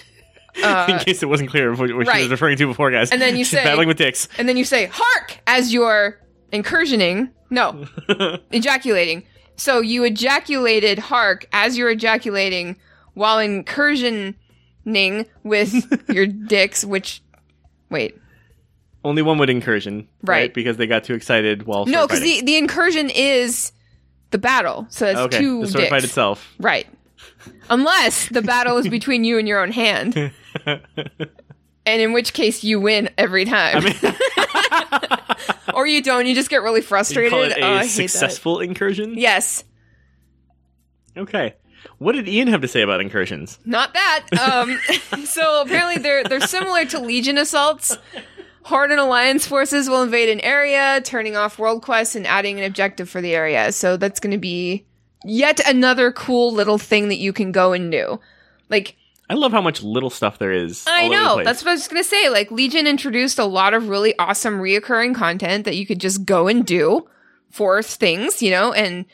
[SPEAKER 2] In uh, case it wasn't clear what, what she was referring to before, guys.
[SPEAKER 1] And then you say-
[SPEAKER 2] battling with dicks.
[SPEAKER 1] and then you say "hark" as you're incursioning. No, ejaculating. So you ejaculated "hark" as you're ejaculating while incursioning with your dicks. Which, wait,
[SPEAKER 2] Only one would incursion,
[SPEAKER 1] Right.
[SPEAKER 2] Because they got too excited while
[SPEAKER 1] no, because the the incursion is the battle. So that's
[SPEAKER 2] okay,
[SPEAKER 1] two
[SPEAKER 2] the sword
[SPEAKER 1] dicks.
[SPEAKER 2] fight itself.
[SPEAKER 1] Right. Unless the battle is between you and your own hand. and in which case you win every time. or you don't, you just get really
[SPEAKER 2] You
[SPEAKER 1] frustrated.
[SPEAKER 2] call it a
[SPEAKER 1] oh, I
[SPEAKER 2] successful incursion.
[SPEAKER 1] Yes.
[SPEAKER 2] Okay. What did Ian have to say about incursions?
[SPEAKER 1] Not that. Um so apparently they're they're similar to Legion assaults. Horde and Alliance forces will invade an area, turning off world quests and adding an objective for the area. So that's going to be yet another cool little thing that you can go and do. Like
[SPEAKER 2] I love how much little stuff there is.
[SPEAKER 1] I
[SPEAKER 2] all over the
[SPEAKER 1] know. That's what I was gonna say. Like Legion introduced a lot of really awesome reoccurring content that you could just go and do for things, you know, and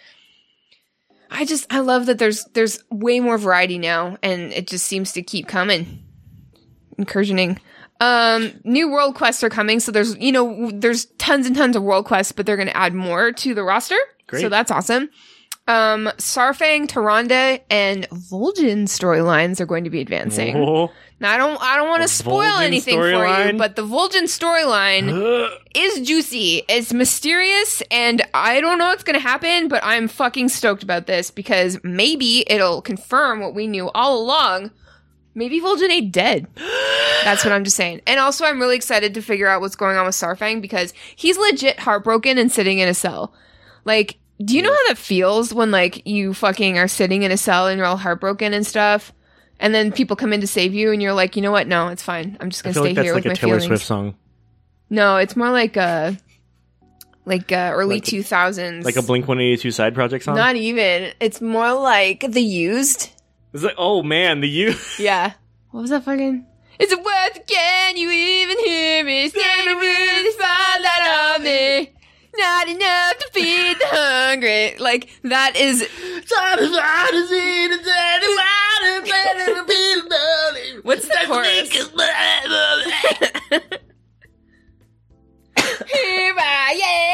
[SPEAKER 1] I just I love that there's there's way more variety now and it just seems to keep coming. Incursioning. Um new world quests are coming, so there's you know there's tons and tons of world quests, but they're gonna add more to the roster.
[SPEAKER 2] Great.
[SPEAKER 1] So that's awesome. Um Saurfang, Tyrande, and Vol'jin storylines are going to be advancing.
[SPEAKER 2] Oh.
[SPEAKER 1] Now I don't I don't want to spoil anything for you, but the Vol'jin storyline is juicy. It's mysterious and I don't know what's going to happen, but I'm fucking stoked about this because maybe it'll confirm what we knew all along. Maybe Vol'jin dead. That's what I'm just saying. And also I'm really excited to figure out what's going on with Saurfang because he's legit heartbroken and sitting in a cell. Like, do you know how that feels when like you fucking are sitting in a cell and you're all heartbroken and stuff? And then people come in to save you, and you're like, you know what? No, it's fine. I'm just gonna stay
[SPEAKER 2] like
[SPEAKER 1] here
[SPEAKER 2] like
[SPEAKER 1] with
[SPEAKER 2] a
[SPEAKER 1] my
[SPEAKER 2] Taylor
[SPEAKER 1] feelings.
[SPEAKER 2] Swift song,
[SPEAKER 1] No, it's more like a like uh, early
[SPEAKER 2] Like-
[SPEAKER 1] two thousands.
[SPEAKER 2] like a Blink One Eighty Two side project song.
[SPEAKER 1] Not even. It's more like the used.
[SPEAKER 2] It's like, oh man, the you.
[SPEAKER 1] Yeah. What was that fucking? It's a worth can you even hear me? Standing really spotlight on me. Not enough to feed the hungry. Like that is what's the chorus? Here I am.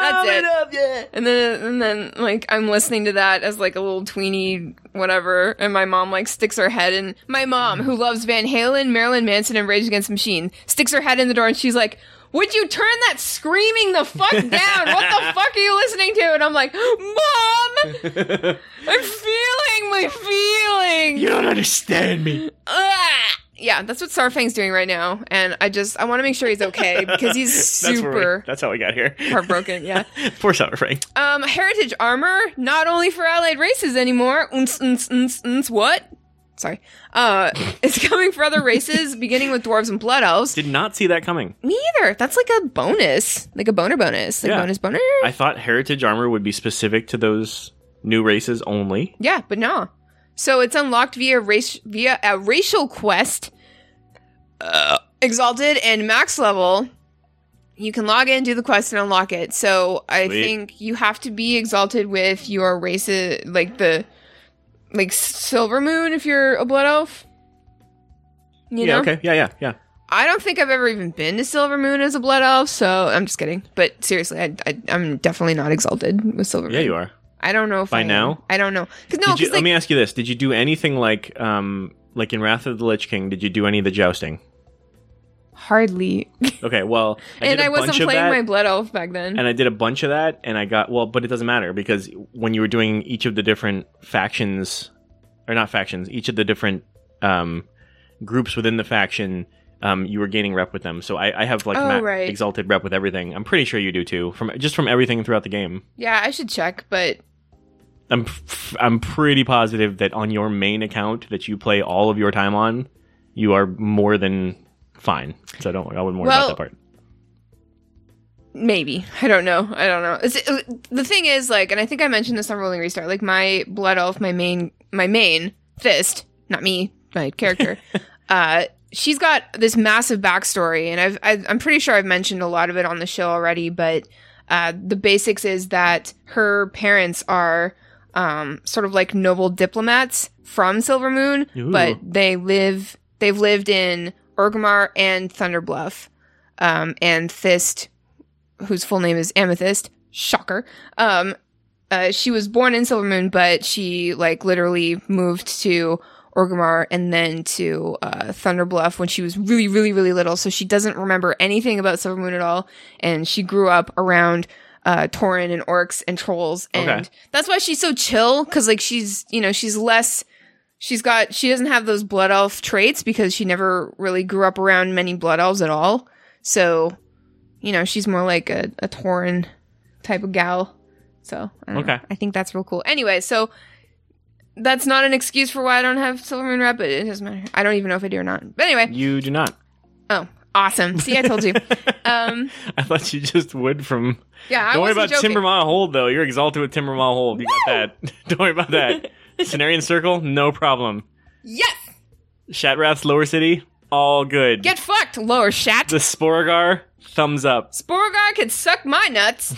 [SPEAKER 1] That's it. And then, and then, like, I'm listening to that as like a little tweeny whatever, and my mom like sticks her head in. My mom, who loves Van Halen, Marilyn Manson, and Rage Against the Machine, sticks her head in the door, and she's like, "Would you turn that screaming the fuck down? what the fuck are you listening to?" And I'm like, "Mom, I'm feeling my feelings."
[SPEAKER 2] You don't understand me.
[SPEAKER 1] Ah! Yeah, that's what Saurfang's doing right now, and I just I want to make sure he's okay because he's
[SPEAKER 2] That's where we-
[SPEAKER 1] super
[SPEAKER 2] that's how we got here.
[SPEAKER 1] heartbroken. Yeah.
[SPEAKER 2] Poor Saurfang.
[SPEAKER 1] Um, heritage armor, not only for allied races anymore. Unce, unce, unce, unce, what? Sorry. Uh, it's coming for other races, beginning with dwarves and blood elves.
[SPEAKER 2] Did not see that coming.
[SPEAKER 1] Me either. That's like a bonus, like a boner bonus, like
[SPEAKER 2] Yeah.
[SPEAKER 1] bonus boner.
[SPEAKER 2] I thought heritage armor would be specific to those new races only.
[SPEAKER 1] yeah, but no. So it's unlocked via race via a racial quest. Uh, exalted and max level. You can log in, do the quest, and unlock it. So I
[SPEAKER 2] Sweet.
[SPEAKER 1] think you have to be exalted with your race, like the like Silvermoon if you're a blood elf. You
[SPEAKER 2] yeah.
[SPEAKER 1] know,
[SPEAKER 2] Okay. Yeah. Yeah. Yeah.
[SPEAKER 1] I don't think I've ever even been to Silvermoon as a blood elf, so I'm just kidding. But seriously, I, I, I'm definitely not exalted with silver. Moon. Yeah.
[SPEAKER 2] You are.
[SPEAKER 1] I don't know if
[SPEAKER 2] By
[SPEAKER 1] I am.
[SPEAKER 2] now?
[SPEAKER 1] I don't know because no,
[SPEAKER 2] you,
[SPEAKER 1] because
[SPEAKER 2] let me ask you this: Did you do anything like, um, like in Wrath of the Lich King? Did you do any of the jousting?
[SPEAKER 1] hardly.
[SPEAKER 2] Okay. Well, I
[SPEAKER 1] and
[SPEAKER 2] did a
[SPEAKER 1] I wasn't playing
[SPEAKER 2] that,
[SPEAKER 1] my blood elf back then.
[SPEAKER 2] and I did a bunch of that, and I got well, but it doesn't matter because when you were doing each of the different factions, or not factions, each of the different um, groups within the faction, um, you were gaining rep with them. So I, I have like
[SPEAKER 1] Oh, right.
[SPEAKER 2] exalted rep with everything. I'm pretty sure you do too, from just from everything throughout the game.
[SPEAKER 1] yeah, I should check, but
[SPEAKER 2] I'm I'm pretty positive that on your main account that you play all of your time on, you are more than fine. So don't I wouldn't worry
[SPEAKER 1] Well-
[SPEAKER 2] about that part.
[SPEAKER 1] maybe I don't know. I don't know. It, the thing is, like, and I think I mentioned this on Rolling Restart. Like, my blood elf, my main, my main fist, not me, my character. uh, she's got this massive backstory, and I've, I've I'm pretty sure I've mentioned a lot of it on the show already. But uh, the basics is that her parents are um, sort of like noble diplomats from Silvermoon,
[SPEAKER 2] Ooh.
[SPEAKER 1] but they live they've lived in Orgrimmar and Thunder Bluff, um, and Thist, whose full name is Amethyst. Shocker. Um, uh, she was born in Silvermoon, but she like literally moved to Orgrimmar and then to uh, Thunder Bluff when she was really, really, really little. So she doesn't remember anything about Silvermoon at all, and she grew up around uh, Tauren and orcs and trolls, and
[SPEAKER 2] Okay.
[SPEAKER 1] that's why she's so chill. Because like she's you know she's less. She's got she doesn't have those blood elf traits because she never really grew up around many blood elves at all. So, you know, she's more like a, a Tauren type of gal. So I don't know.
[SPEAKER 2] Okay.
[SPEAKER 1] I think that's real cool. Anyway, so that's not an excuse for why I don't have Silvermoon Rep, but it doesn't matter. I don't even know if I do or not. But anyway,
[SPEAKER 2] You do not.
[SPEAKER 1] oh, awesome. See, I told you. Um,
[SPEAKER 2] I thought you just would from.
[SPEAKER 1] yeah, I
[SPEAKER 2] Don't worry about
[SPEAKER 1] joking.
[SPEAKER 2] Timbermaw Hold though. You're exalted with Timbermaw Hold. You got that. Don't worry about that. Cenarion Circle, no problem.
[SPEAKER 1] Yes,
[SPEAKER 2] Shattrath's Lower City, all good.
[SPEAKER 1] get fucked, lower shat.
[SPEAKER 2] the Sporeggar, thumbs up.
[SPEAKER 1] Sporeggar can suck my nuts.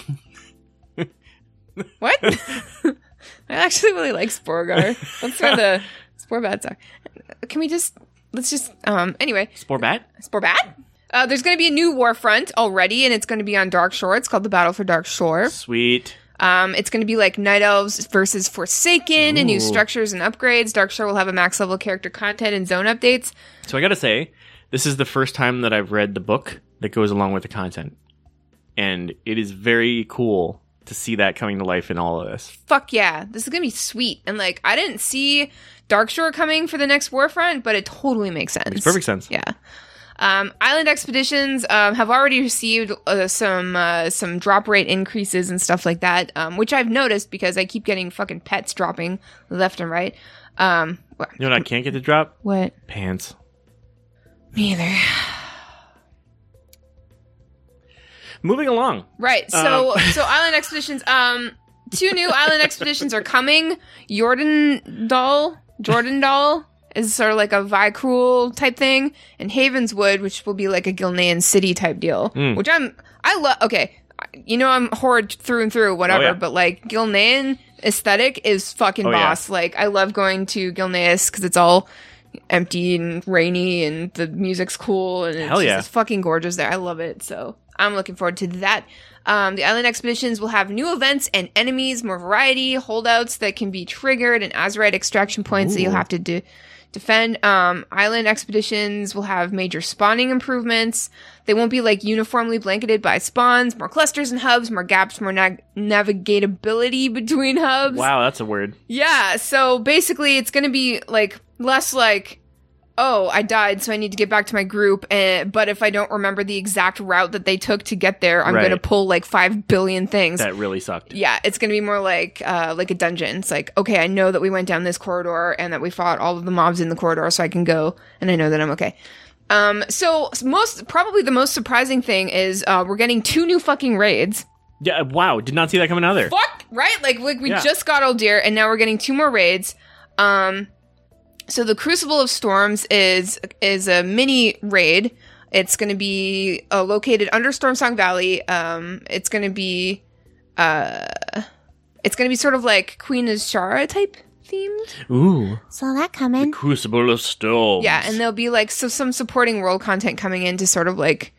[SPEAKER 1] what? I actually really like Sporeggar. That's where the Sporebats are. Can we just let's just um anyway,
[SPEAKER 2] Sporebat?
[SPEAKER 1] Sporebat? Uh, there's going to be a new war front already, and it's going to be on Darkshore. It's called the Battle for Darkshore.
[SPEAKER 2] Sweet.
[SPEAKER 1] Um, it's going to be like Night Elves versus Forsaken, and new structures and upgrades. Darkshore will have a max level character content and zone updates.
[SPEAKER 2] So I gotta say, this is the first time that I've read the book that goes along with the content. And it is very cool to see that coming to life in all of this.
[SPEAKER 1] fuck yeah, this is gonna be sweet. And like, I didn't see Darkshore coming for the next Warfront, but it totally makes sense.
[SPEAKER 2] Makes perfect sense.
[SPEAKER 1] Yeah. Um, Island expeditions um, have already received uh, some uh, some drop rate increases and stuff like that, um, which I've noticed because I keep getting fucking pets dropping left and right. Um, wha-
[SPEAKER 2] You know what I can't get to drop?
[SPEAKER 1] what?
[SPEAKER 2] Pants.
[SPEAKER 1] Me either.
[SPEAKER 2] Moving along.
[SPEAKER 1] Right. So
[SPEAKER 2] Um.
[SPEAKER 1] so island expeditions. Um, two new island expeditions are coming. Jorundall, Jordan Doll is sort of like a Vrykul type thing, and Havenswood, which will be like a Gilnean city type deal.
[SPEAKER 2] Mm.
[SPEAKER 1] Which I'm I love. Okay, you know I'm horde through and through, whatever.
[SPEAKER 2] Oh, yeah.
[SPEAKER 1] But like Gilnean aesthetic is fucking
[SPEAKER 2] Oh, yeah.
[SPEAKER 1] boss. Like I love going to Gilneas because it's all empty and rainy and the music's cool and it's,
[SPEAKER 2] Hell
[SPEAKER 1] just- it's fucking gorgeous there. I love it. So I'm looking forward to that. Um, the island expeditions will have new events and enemies, more variety, holdouts that can be triggered, and Azerite extraction points that you'll have to de- defend. Um, island expeditions will have major spawning improvements. They won't be like uniformly blanketed by spawns, more clusters and hubs, more gaps, more nag navigatability between hubs.
[SPEAKER 2] Wow, that's a word.
[SPEAKER 1] Yeah, so basically it's going to be like less like oh, I died so I need to get back to my group and but if I don't remember the exact route that they took to get there, I'm
[SPEAKER 2] Right.
[SPEAKER 1] going to pull like 5 billion things.
[SPEAKER 2] That really sucked.
[SPEAKER 1] yeah, it's going to be more like uh like a dungeon. It's like, okay, I know that we went down this corridor and that we fought all of the mobs in the corridor so I can go and I know that I'm okay. Um so most probably the most surprising thing is uh we're getting two new fucking raids.
[SPEAKER 2] Yeah, wow. Did not see that coming out there.
[SPEAKER 1] fuck right like like we
[SPEAKER 2] Yeah.
[SPEAKER 1] just got Uldir and now we're getting two more raids um so the crucible of storms is is a mini raid it's going to be uh, located under stormsong valley um it's going to be uh it's going to be sort of like Queen Azshara type themed
[SPEAKER 2] Ooh.
[SPEAKER 3] Saw that coming.
[SPEAKER 2] Crucible of Storms.
[SPEAKER 1] yeah and there'll be like so some supporting world content coming in to sort of like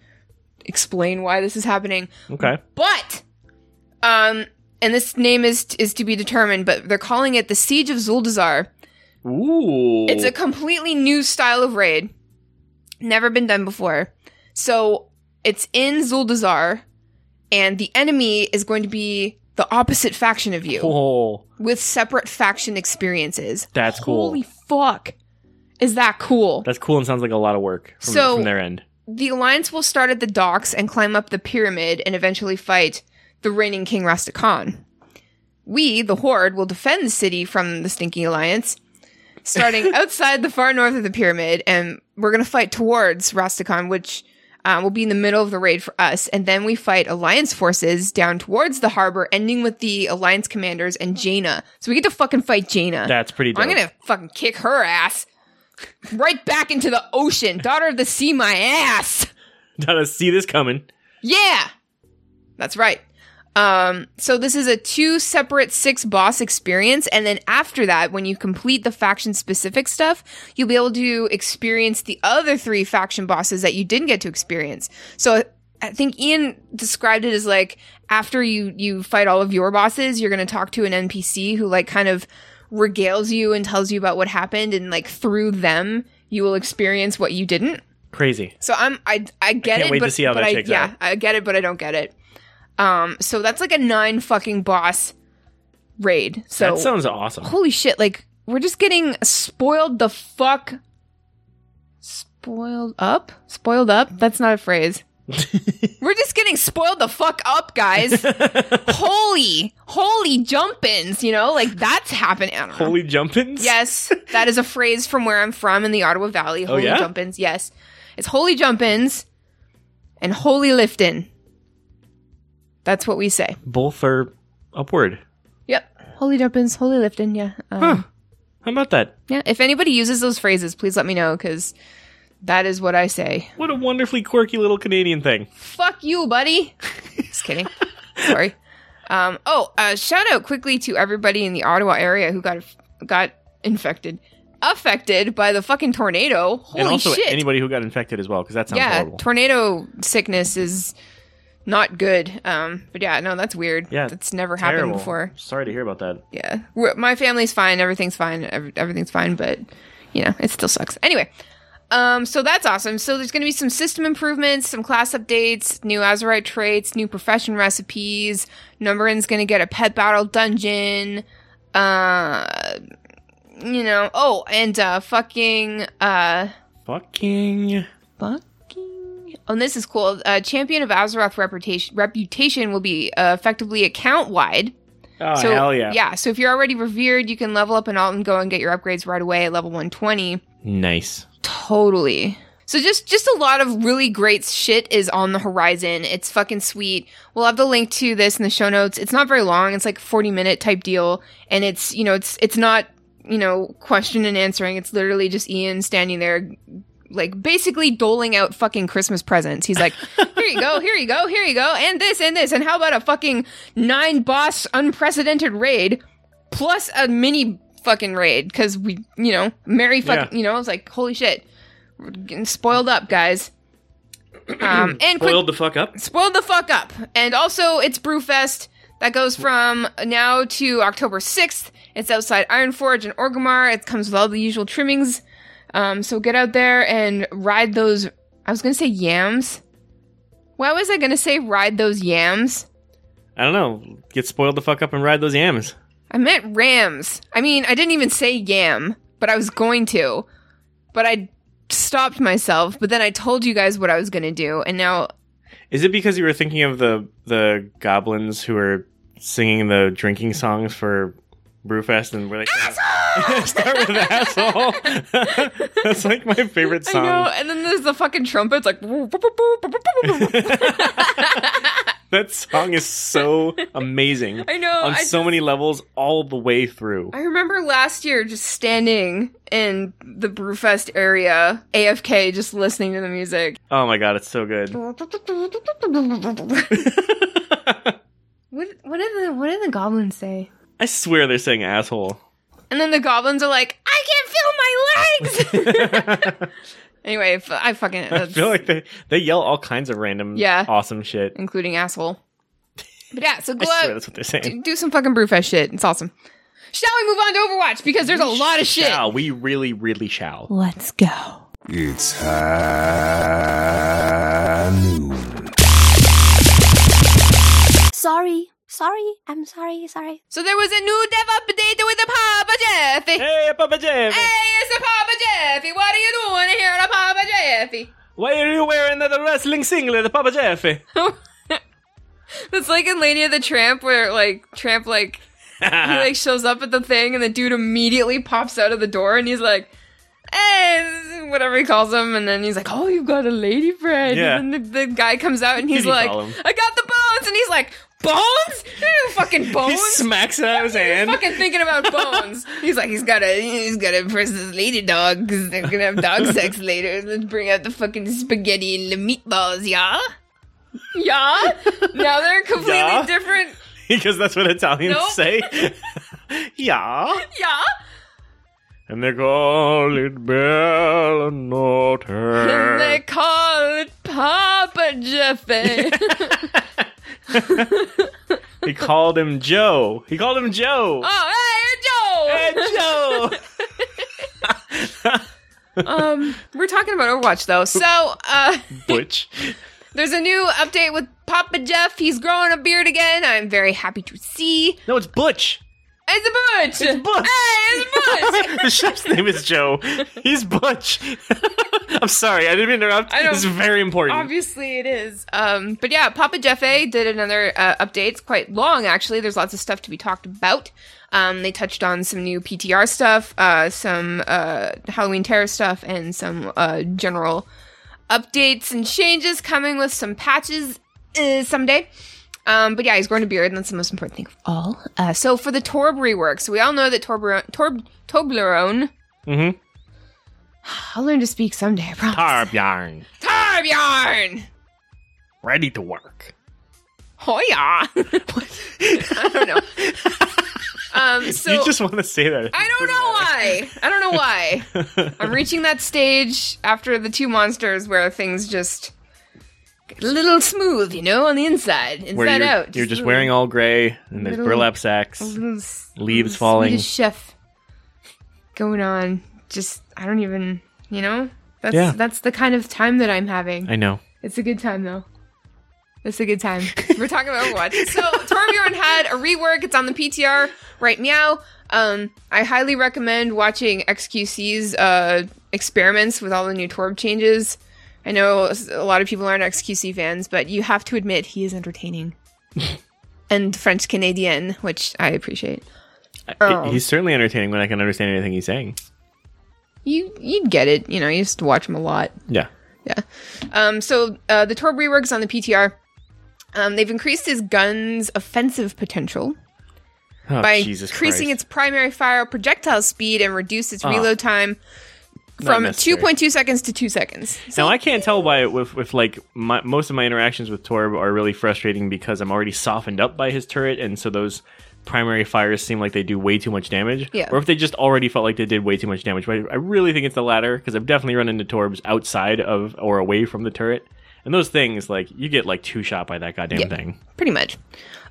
[SPEAKER 1] explain why this is happening
[SPEAKER 2] Okay.
[SPEAKER 1] But, um, and this name is is to be determined, but they're calling it the Siege of Zuldazar.
[SPEAKER 2] Ooh.
[SPEAKER 1] It's a completely new style of raid, never been done before. So it's in Zuldazar, and the enemy is going to be the opposite faction of you
[SPEAKER 2] Oh,
[SPEAKER 1] with separate faction experiences.
[SPEAKER 2] That's cool.
[SPEAKER 1] Holy fuck! Is that cool?
[SPEAKER 2] that's cool and sounds like a lot of work from,
[SPEAKER 1] So-
[SPEAKER 2] from their end.
[SPEAKER 1] the alliance will start at the docks and climb up the pyramid and eventually fight the reigning king Rastakhan. We, the Horde, will defend the city from the Stinky Alliance, starting outside the far north of the pyramid, and we're going to fight towards Rastakhan, which uh, will be in the middle of the raid for us. And then we fight Alliance forces down towards the harbor, ending with the Alliance commanders and Jaina. So we get to fucking fight Jaina.
[SPEAKER 2] That's pretty dope.
[SPEAKER 1] I'm going to fucking kick her ass. right back into the ocean. Daughter of the sea, my ass.
[SPEAKER 2] Gotta see this coming.
[SPEAKER 1] Yeah, that's right. Um, so this is a two separate six boss experience, and then after that, when you complete the faction specific stuff, you'll be able to experience the other three faction bosses that you didn't get to experience. So I think Ian described it as like after you you fight all of your bosses, you're going to talk to an NPC who like kind of regales you and tells you about what happened, and like through them, you will experience what you didn't.
[SPEAKER 2] Crazy.
[SPEAKER 1] So I'm I I get
[SPEAKER 2] can't
[SPEAKER 1] it,
[SPEAKER 2] wait to
[SPEAKER 1] but,
[SPEAKER 2] see how
[SPEAKER 1] but
[SPEAKER 2] that
[SPEAKER 1] I, yeah,
[SPEAKER 2] out.
[SPEAKER 1] I get it, but I don't get it. Um, so that's like a nine fucking boss raid. So
[SPEAKER 2] that sounds awesome.
[SPEAKER 1] holy shit, like we're just getting spoiled the fuck. Spoiled up? Spoiled up? That's not a phrase. we're just getting spoiled the fuck up, guys. holy, holy jumpins, you know, like that's happening. I don't know.
[SPEAKER 2] Holy jumpins?
[SPEAKER 1] Yes, that is a phrase from where I'm from in the Ottawa Valley. Holy
[SPEAKER 2] yeah?
[SPEAKER 1] jumpins. Yes. It's holy jumpins and holy liftin. That's what we say.
[SPEAKER 2] Both are upward.
[SPEAKER 1] Yep. Holy jumpins, holy liftin. Yeah. Um,
[SPEAKER 2] Huh. How about that?
[SPEAKER 1] Yeah. If anybody uses those phrases, please let me know because that is what I say.
[SPEAKER 2] What a wonderfully quirky little Canadian thing.
[SPEAKER 1] Fuck you, buddy. Just kidding. Sorry. Um, oh, uh, shout out quickly to everybody in the Ottawa area who got got infected, affected by the fucking tornado. Holy
[SPEAKER 2] and also
[SPEAKER 1] shit!
[SPEAKER 2] anybody who got infected as well, because that sounds
[SPEAKER 1] yeah,
[SPEAKER 2] horrible.
[SPEAKER 1] tornado sickness is not good. Um, but yeah, no, that's weird.
[SPEAKER 2] Yeah,
[SPEAKER 1] that's never happened before.
[SPEAKER 2] Sorry to hear about that.
[SPEAKER 1] Yeah, We're, my family's fine. Everything's fine. Every, everything's fine. But you know, it still sucks. Anyway. Um, so that's awesome. So there's going to be some system improvements, some class updates, new Azerite traits, new profession recipes. Gnomeregan's going to get a pet battle dungeon. Uh, you know, oh, and uh, fucking uh,
[SPEAKER 2] Fucking.
[SPEAKER 1] fucking. Oh, and this is cool. Uh, Champion of Azeroth reputation reputation will be uh, effectively account wide.
[SPEAKER 2] Oh,
[SPEAKER 1] so
[SPEAKER 2] hell yeah.
[SPEAKER 1] yeah. So if you're already revered, you can level up and alt and go and get your upgrades right away at level 120.
[SPEAKER 2] Nice.
[SPEAKER 1] Totally. So just just a lot of really great shit is on the horizon. It's fucking sweet. We'll have the link to this in the show notes. It's not very long. It's like 40 minute type deal and it's, you know, it's it's not, you know, question and answering. It's literally just Ian standing there like basically doling out fucking Christmas presents. He's like, "Here you go, here you go, here you go, and this and this and how about a fucking nine boss unprecedented raid plus a mini fucking raid cuz we, you know, Mary fucking,
[SPEAKER 2] Yeah.
[SPEAKER 1] you know, I was like, holy shit. We're getting spoiled up, guys. Um, and quick,
[SPEAKER 2] the fuck up.
[SPEAKER 1] spoiled the fuck up. And also, it's Brewfest. That goes from now to October 6th. It's outside Ironforge and Orgrimmar. It comes with all the usual trimmings. Um, so get out there and ride those. I was going to say yams. Why was I going to say ride those yams?
[SPEAKER 2] I don't know. Get spoiled the fuck up and ride those yams.
[SPEAKER 1] I meant rams. I mean, I didn't even say yam, but I was going to. But I stopped myself. But then I told you guys what I was going to do. And now
[SPEAKER 2] Is it because you were thinking of the the goblins who are singing the drinking songs for Brewfest and we're like asshole! start with asshole. That's like my favorite
[SPEAKER 1] I
[SPEAKER 2] song.
[SPEAKER 1] know, and then there's the fucking trumpets, like.
[SPEAKER 2] That song is so amazing.
[SPEAKER 1] I know.
[SPEAKER 2] on
[SPEAKER 1] I
[SPEAKER 2] so many levels all the way through.
[SPEAKER 1] I remember last year just standing in the Brewfest area, AFK, just listening to the music.
[SPEAKER 2] Oh my god, it's so good.
[SPEAKER 1] what what did the what did the goblins say?
[SPEAKER 2] I swear they're saying asshole.
[SPEAKER 1] And then the goblins are like, I can't feel my legs. anyway, f- I fucking
[SPEAKER 2] I feel like they they yell all kinds of random
[SPEAKER 1] Yeah.
[SPEAKER 2] awesome shit.
[SPEAKER 1] including asshole. But yeah, so
[SPEAKER 2] I
[SPEAKER 1] go
[SPEAKER 2] swear
[SPEAKER 1] out,
[SPEAKER 2] that's what they're saying.
[SPEAKER 1] do, do some fucking Brewfest shit. It's awesome. Shall we move on to Overwatch because there's a lot of shit.
[SPEAKER 2] Shall we really, really shall?
[SPEAKER 3] Let's go.
[SPEAKER 4] It's high noon.
[SPEAKER 3] Sorry. Sorry. I'm sorry. Sorry.
[SPEAKER 1] So there was a new dev update with the Papa Jeffy.
[SPEAKER 2] Hey, Papa Jeff!
[SPEAKER 1] Hey, it's the Papa Jeffy. What are you doing here, the Papa Jeffy?
[SPEAKER 2] Why are you wearing that wrestling singlet, the Papa Jeff?
[SPEAKER 1] That's like in Lady of the Tramp, where like Tramp like he like shows up at the thing, and the dude immediately pops out of the door, and he's like, "Hey," whatever he calls him, and then he's like, "Oh, you've got a lady friend."
[SPEAKER 2] Yeah.
[SPEAKER 1] And then the, the guy comes out, and he's like, "I got the bones," and he's like, Bones? Fucking bones.
[SPEAKER 2] He smacks it out of his hand.
[SPEAKER 1] fucking thinking about bones. He's like, he's gotta, he's gotta impress this lady dog because they're gonna have dog sex later. Let's bring out the fucking spaghetti and the meatballs, yeah? Yeah? Now they're completely
[SPEAKER 2] Yeah?
[SPEAKER 1] different.
[SPEAKER 2] because that's what Italians
[SPEAKER 1] Nope.
[SPEAKER 2] say. yeah.
[SPEAKER 1] Yeah?
[SPEAKER 2] And they call it Bella Notte.
[SPEAKER 1] And they call it Papa Jeffy.
[SPEAKER 2] he called him Joe. He called him Joe.
[SPEAKER 1] oh, hey, Joe!
[SPEAKER 2] Hey, Joe.
[SPEAKER 1] um, we're talking about Overwatch though. So, uh,
[SPEAKER 2] Butch.
[SPEAKER 1] there's a new update with Papa Jeff. He's growing a beard again. I'm very happy to see.
[SPEAKER 2] No, it's Butch.
[SPEAKER 1] It's a Butch!
[SPEAKER 2] It's Butch.
[SPEAKER 1] Hey, it's Butch!
[SPEAKER 2] the chef's name is Joe. He's Butch. I'm sorry, I didn't mean to interrupt.
[SPEAKER 1] I.
[SPEAKER 2] This is very important.
[SPEAKER 1] Obviously, it is. Um, but yeah, Papa Jeffe did another uh, update. It's quite long, actually. There's lots of stuff to be talked about. Um, they touched on some new PTR stuff, uh, some uh, Halloween Terror stuff, and some uh, general updates and changes coming with some patches uh, someday. Um, but yeah, he's growing a beard, and that's the most important thing of all. Uh, so for the Torb rework, so we all know that Torb Torb Toblerone.
[SPEAKER 2] Mhm.
[SPEAKER 1] I'll learn to speak someday. I promise.
[SPEAKER 2] Tarbjarn.
[SPEAKER 1] Tarbjarn.
[SPEAKER 2] Ready to work.
[SPEAKER 1] Oh yeah. I don't know. Um, so
[SPEAKER 2] you just want to say that.
[SPEAKER 1] I don't know why. I don't know why. I'm reaching that stage after the two monsters where things just a little smooth, you know, on the inside, inside
[SPEAKER 2] Where you're,
[SPEAKER 1] out.
[SPEAKER 2] you're just
[SPEAKER 1] a
[SPEAKER 2] wearing all gray and there's
[SPEAKER 1] little-
[SPEAKER 2] burlap sacks.
[SPEAKER 1] little
[SPEAKER 2] leaves
[SPEAKER 1] little
[SPEAKER 2] falling.
[SPEAKER 1] Swedish chef going on. Just I don't even, you know. That's
[SPEAKER 2] Yeah.
[SPEAKER 1] that's the kind of time that I'm having.
[SPEAKER 2] I know.
[SPEAKER 1] It's a good time though. It's a good time. We're talking about Overwatch. So Torbjorn had a rework. It's on the PTR right meow. Um, I highly recommend watching XQC's uh, experiments with all the new Torb changes. I know a lot of people aren't XQC fans, but you have to admit he is entertaining. and French Canadian, which I appreciate. Oh.
[SPEAKER 2] He's certainly entertaining when I can understand anything he's saying.
[SPEAKER 1] You you'd get it. You know, you just watch him a lot.
[SPEAKER 2] Yeah.
[SPEAKER 1] Yeah. Um, so uh, the Torb reworks on the PTR. Um, they've increased his gun's offensive potential
[SPEAKER 2] Oh,
[SPEAKER 1] by
[SPEAKER 2] Jesus
[SPEAKER 1] increasing
[SPEAKER 2] Christ.
[SPEAKER 1] its primary fire projectile speed and reduced its
[SPEAKER 2] Ah.
[SPEAKER 1] reload time from 2.2 seconds to 2 seconds. So,
[SPEAKER 2] Now I can't tell why with with like my, most of my interactions with Torb are really frustrating because I'm already softened up by his turret, and so those primary fires seem like they do way too much damage.
[SPEAKER 1] Yeah.
[SPEAKER 2] Or if they just already felt like they did way too much damage. But I really think it's the latter because I've definitely run into Torbs outside of or away from the turret, and those things like you get like two shot by that goddamn
[SPEAKER 1] Yeah.
[SPEAKER 2] thing.
[SPEAKER 1] pretty much.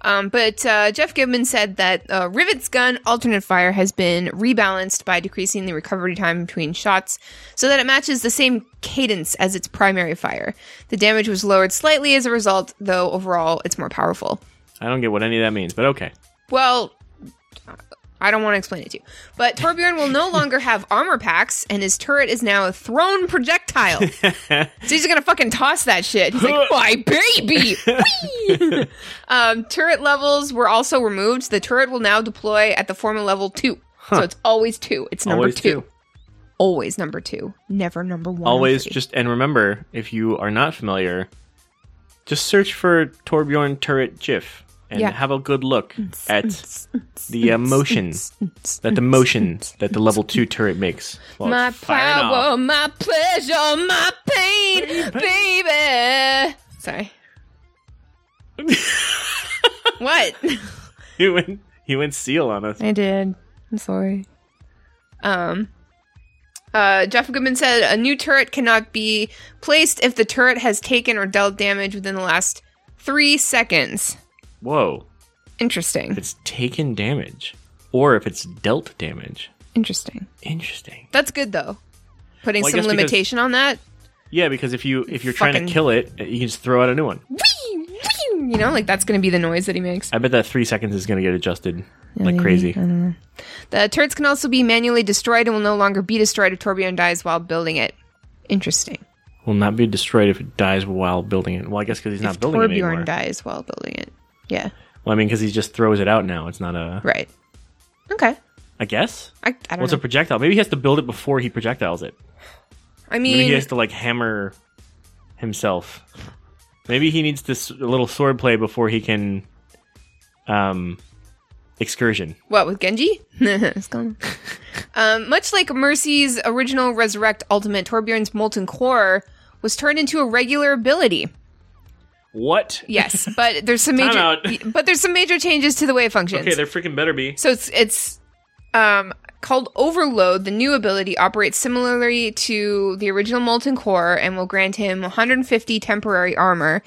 [SPEAKER 1] Um, but uh, Geoff Goodman said that uh, Rivet's gun alternate fire has been rebalanced by decreasing the recovery time between shots so that it matches the same cadence as its primary fire. The damage was lowered slightly as a result, though overall it's more powerful.
[SPEAKER 2] I don't get what any of that means, but okay.
[SPEAKER 1] Well, I don't want to explain it to you. But Torbjorn will no longer have armor packs, and his turret is now a thrown projectile. so he's gonna fucking toss that shit. He's like, my baby! Um, turret levels were also removed. The turret will now deploy at the formal level two. So it's always two. It's number
[SPEAKER 2] Always
[SPEAKER 1] two.
[SPEAKER 2] two.
[SPEAKER 1] Always number two. Never number one.
[SPEAKER 2] Always just and remember if you are not familiar, just search for Torbjorn turret GIF and
[SPEAKER 1] Yeah.
[SPEAKER 2] have a good look at the emotion that the motion that the level two turret makes.
[SPEAKER 1] my power, my pleasure, my pain, baby. Sorry. what?
[SPEAKER 2] He went he went seal on us.
[SPEAKER 1] I did. I'm sorry. Um. Uh, Geoff Goodman said a new turret cannot be placed if the turret has taken or dealt damage within the last three seconds.
[SPEAKER 2] Whoa.
[SPEAKER 1] Interesting.
[SPEAKER 2] If it's taken damage. Or if it's dealt damage.
[SPEAKER 1] Interesting.
[SPEAKER 2] Interesting.
[SPEAKER 1] That's good though. Putting
[SPEAKER 2] Well, I
[SPEAKER 1] some
[SPEAKER 2] guess because-
[SPEAKER 1] limitation on that.
[SPEAKER 2] Yeah, because if you if you're trying
[SPEAKER 1] Fucking-
[SPEAKER 2] to kill it, you can just throw out a new one.
[SPEAKER 1] Whee! Whee! You know, like that's going to be the noise that he makes.
[SPEAKER 2] I bet that three seconds is gonna get adjusted like crazy.
[SPEAKER 1] The turrets can also be manually destroyed and will no longer be destroyed if Torbjorn dies while building it. Interesting.
[SPEAKER 2] Will not be destroyed if it dies while building it. Well, I guess because he's not building it
[SPEAKER 1] Torbjorn
[SPEAKER 2] anymore.
[SPEAKER 1] dies while building it. Yeah.
[SPEAKER 2] Well, I mean, because he just throws it out now. It's not a.
[SPEAKER 1] Right. Okay.
[SPEAKER 2] I guess.
[SPEAKER 1] I, I don't know.
[SPEAKER 2] What's
[SPEAKER 1] know.
[SPEAKER 2] a projectile? Maybe he has to build it before he projectiles it.
[SPEAKER 1] I
[SPEAKER 2] Maybe
[SPEAKER 1] mean,
[SPEAKER 2] he has to like hammer himself. Maybe he needs this little sword play before he can um, excursion.
[SPEAKER 1] What with Genji? it's gone. um, much like Mercy's original Resurrect Ultimate, Torbjorn's Molten Core was turned into a regular ability.
[SPEAKER 2] What?
[SPEAKER 1] Yes, but there's some major, but there's some major changes to the way it functions.
[SPEAKER 2] Okay, there freaking better be.
[SPEAKER 1] So it's it's um, called Overload. The new ability operates similarly to the original Molten Core and will grant him 150 temporary armor,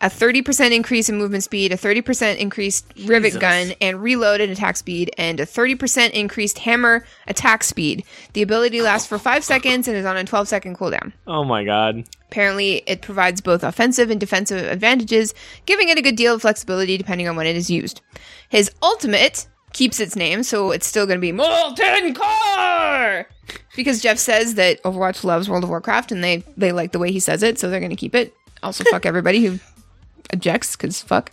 [SPEAKER 1] a 30% increase in movement speed, a 30% increased rivet
[SPEAKER 2] Jesus.
[SPEAKER 1] gun and reload and attack speed, and a 30% increased hammer attack speed. The ability lasts for 5 seconds and is on a 12 second cooldown.
[SPEAKER 2] Oh my god.
[SPEAKER 1] Apparently, it provides both offensive and defensive advantages, giving it a good deal of flexibility depending on when it is used. His ultimate keeps its name, so it's still going to be Molten Core! Because Jeff says that Overwatch loves World of Warcraft and they, they like the way he says it, so they're going to keep it. Also, fuck everybody who objects, because fuck.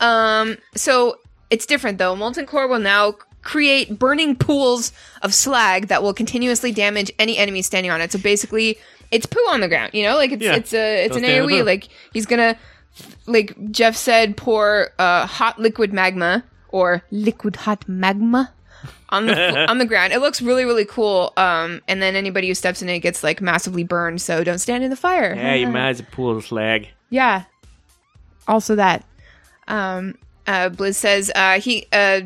[SPEAKER 1] Um, so it's different though. Molten Core will now create burning pools of slag that will continuously damage any enemy standing on it. So basically, it's poo on the ground. You know, like it's
[SPEAKER 2] Yeah.
[SPEAKER 1] it's a it's
[SPEAKER 2] Don't
[SPEAKER 1] an
[SPEAKER 2] the
[SPEAKER 1] AOE. Like he's gonna, like Jeff said, pour uh, hot liquid magma or liquid hot magma. On the on the ground, it looks really really cool. Um, and then anybody who steps in it gets like massively burned. So don't stand in the fire.
[SPEAKER 2] Yeah, you might as a pool of slag.
[SPEAKER 1] Yeah. Also that. Um uh Blizz says uh he uh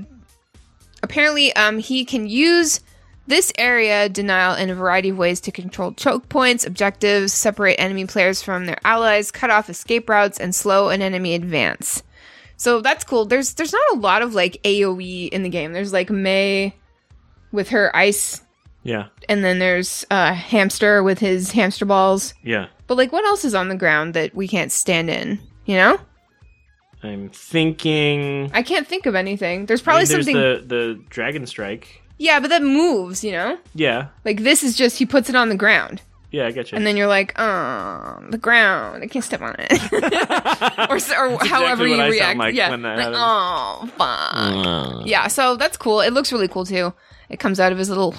[SPEAKER 1] apparently um he can use this area denial in a variety of ways to control choke points, objectives, separate enemy players from their allies, cut off escape routes, and slow an enemy advance. So that's cool. There's there's not a lot of like AoE in the game. There's like Mei with her ice
[SPEAKER 2] Yeah,
[SPEAKER 1] and then there's uh hamster with his hamster balls.
[SPEAKER 2] yeah.
[SPEAKER 1] But like what else is on the ground that we can't stand in? You know?
[SPEAKER 2] I'm thinking.
[SPEAKER 1] I can't think of anything. There's
[SPEAKER 2] I
[SPEAKER 1] probably
[SPEAKER 2] mean, there's
[SPEAKER 1] something.
[SPEAKER 2] the the dragon strike.
[SPEAKER 1] Yeah, but that moves, you know?
[SPEAKER 2] Yeah,
[SPEAKER 1] Like this is just he puts it on the ground.
[SPEAKER 2] yeah, I get you.
[SPEAKER 1] And then you're like, oh, the ground. I can't step on it. or s- or however
[SPEAKER 2] exactly what
[SPEAKER 1] you
[SPEAKER 2] I sound
[SPEAKER 1] react.
[SPEAKER 2] like
[SPEAKER 1] yeah.
[SPEAKER 2] when that
[SPEAKER 1] like, oh, fuck. Yeah, so that's cool. It looks really cool too. It comes out of his little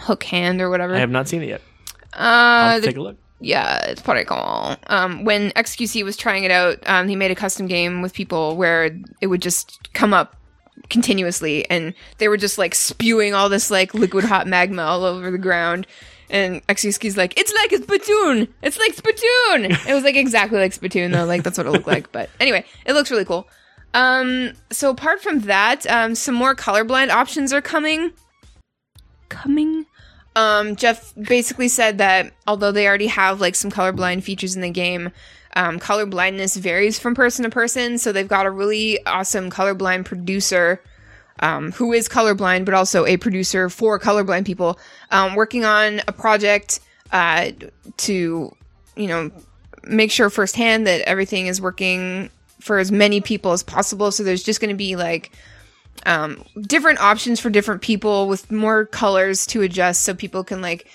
[SPEAKER 1] hook hand or whatever.
[SPEAKER 2] I have not seen it yet.
[SPEAKER 1] uh,
[SPEAKER 2] I'll
[SPEAKER 1] the-
[SPEAKER 2] take a look.
[SPEAKER 1] yeah, it's pretty cool. Um, when XQC was trying it out, um, he made a custom game with people where it would just come up continuously, and they were just like spewing all this like liquid hot magma all over the ground. And XQC's like, it's like a Splatoon. It's like Splatoon. it was like exactly like Splatoon though. Like that's what it looked like. But anyway, it looks really cool. Um, so apart from that, um, some more colorblind options are coming. Coming. Um, Jeff basically said that although they already have like some colorblind features in the game, um, color blindness varies from person to person. So they've got a really awesome colorblind producer um, who is colorblind, but also a producer for colorblind people, um, working on a project uh, to, you know, make sure firsthand that everything is working for as many people as possible. So there's just going to be like um, different options for different people with more colors to adjust so people can like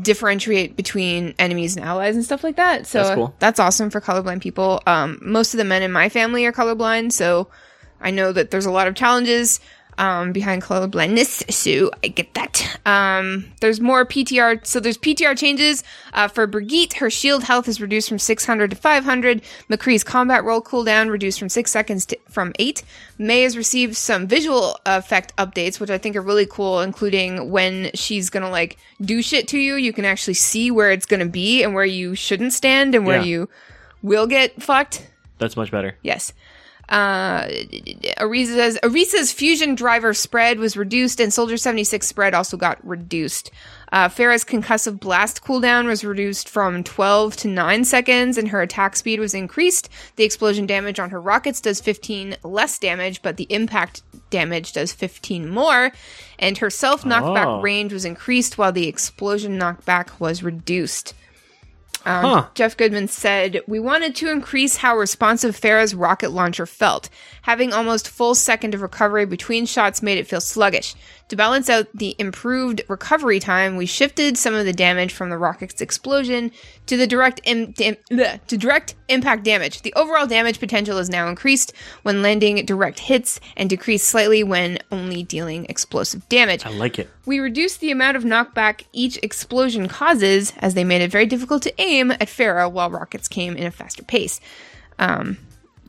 [SPEAKER 1] differentiate between enemies and allies and stuff like that. So
[SPEAKER 2] That's cool.
[SPEAKER 1] that's awesome for colorblind people. Um, most of the men in my family are colorblind, so I know that there's a lot of challenges um, behind colorblindness, so I get that. Um, there's more PTR, so there's PTR changes uh, for Brigitte. Her shield health is reduced from 600 to 500. McCree's combat roll cooldown reduced from six seconds to, from eight. Mei has received some visual effect updates, which I think are really cool, including when she's gonna like do shit to you, you can actually see where it's gonna be and where you shouldn't stand and where
[SPEAKER 2] Yeah.
[SPEAKER 1] you will get fucked.
[SPEAKER 2] That's much better.
[SPEAKER 1] Yes. Uh, Orisa's, Orisa's fusion driver spread was reduced, and Soldier 76 spread also got reduced. Uh, Pharah's concussive blast cooldown was reduced from 12 to 9 seconds, and her attack speed was increased. The explosion damage on her rockets does 15 less damage, but the impact damage does 15 more. And her self knockback
[SPEAKER 2] Oh.
[SPEAKER 1] range was increased while the explosion knockback was reduced. Um,
[SPEAKER 2] Huh.
[SPEAKER 1] Geoff Goodman said, We wanted to increase how responsive Pharah's rocket launcher felt. Having almost full second of recovery between shots made it feel sluggish. To balance out the improved recovery time, we shifted some of the damage from the rocket's explosion to the direct Im- dam- bleh, to direct impact damage. The overall damage potential is now increased when landing direct hits and decreased slightly when only dealing explosive damage.
[SPEAKER 2] I like it.
[SPEAKER 1] We reduced the amount of knockback each explosion causes, as they made it very difficult to aim at Pharah while rockets came in a faster pace. Um,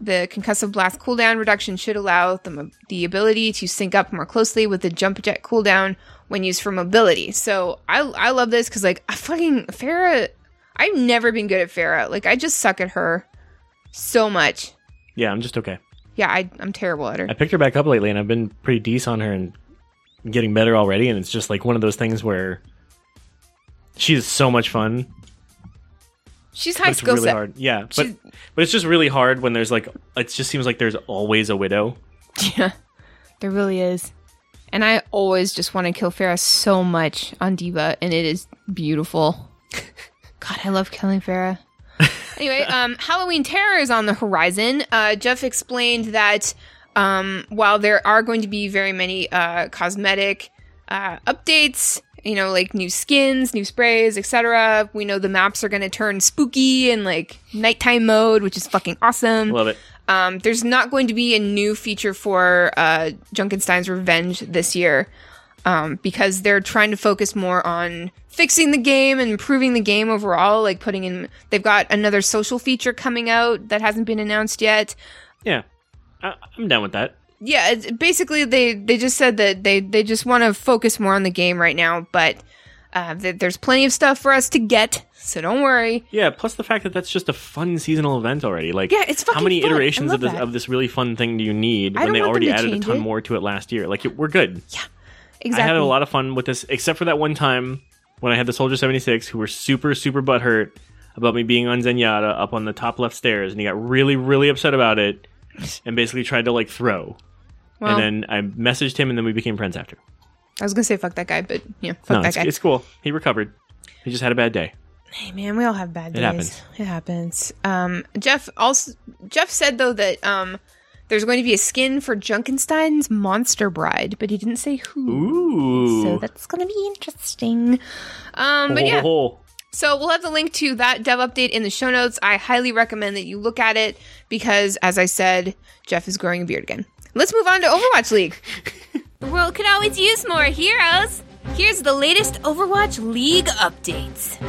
[SPEAKER 1] The concussive blast cooldown reduction should allow the, the ability to sync up more closely with the jump jet cooldown when used for mobility. So I I love this because like I fucking Pharah, I've never been good at Pharah. Like I just suck at her so much.
[SPEAKER 2] Yeah, I'm just okay.
[SPEAKER 1] Yeah, I I'm terrible at her.
[SPEAKER 2] I picked her back up lately, and I've been pretty decent on her and getting better already. And it's just like one of those things where she's so much fun.
[SPEAKER 1] She's high skill
[SPEAKER 2] really
[SPEAKER 1] set.
[SPEAKER 2] hard. Yeah, but
[SPEAKER 1] She's-
[SPEAKER 2] but it's just really hard when there's like it just seems like there's always a widow.
[SPEAKER 1] Yeah, there really is. And I always just want to kill Pharah so much on D.Va, and it is beautiful. God, I love killing Pharah. anyway, um, Halloween Terror is on the horizon. Uh, Jeff explained that um, while there are going to be very many uh, cosmetic uh, updates, you know, like new skins, new sprays, etc., we know the maps are going to turn spooky and like nighttime mode, which is fucking awesome.
[SPEAKER 2] Love it.
[SPEAKER 1] Um, there's not going to be a new feature for uh, Junkenstein's Revenge this year um, because they're trying to focus more on fixing the game and improving the game overall. Like putting in, they've got another social feature coming out that hasn't been announced yet.
[SPEAKER 2] Yeah, I, I'm down with that.
[SPEAKER 1] Yeah, it's, basically they they just said that they they just want to focus more on the game right now, but uh, th- there's plenty of stuff for us to get, so don't worry.
[SPEAKER 2] Yeah, plus the fact that that's just a fun seasonal event already. Like,
[SPEAKER 1] Yeah, it's
[SPEAKER 2] how many
[SPEAKER 1] fun.
[SPEAKER 2] Iterations of this
[SPEAKER 1] that.
[SPEAKER 2] of this really fun thing do you need
[SPEAKER 1] I
[SPEAKER 2] when they already added a ton
[SPEAKER 1] it.
[SPEAKER 2] more to it last year? Like, we're good.
[SPEAKER 1] Yeah, exactly.
[SPEAKER 2] I had a lot of fun with this, except for that one time when I had the Soldier 76 who were super, super butthurt about me being on Zenyatta up on the top left stairs, and he got really, really upset about it and basically tried to, like, throw.
[SPEAKER 1] Well,
[SPEAKER 2] and then I messaged him, and then we became friends after.
[SPEAKER 1] I was gonna say fuck that guy, but yeah, fuck
[SPEAKER 2] No,
[SPEAKER 1] that
[SPEAKER 2] it's,
[SPEAKER 1] guy.
[SPEAKER 2] it's cool. He recovered. He just had a bad day.
[SPEAKER 1] Hey man, we all have bad days.
[SPEAKER 2] It happens.
[SPEAKER 1] It happens. Um, Jeff also Jeff said though that um, there's going to be a skin for Junkenstein's Monster Bride, but he didn't say who.
[SPEAKER 2] Ooh.
[SPEAKER 1] So that's gonna be interesting. Um, but yeah,
[SPEAKER 2] Oh,
[SPEAKER 1] so we'll have the link to that dev update in the show notes. I highly recommend that you look at it because, as I said, Jeff is growing a beard again. Let's move on to Overwatch League.
[SPEAKER 3] The world could always use more heroes. Here's the latest Overwatch League updates.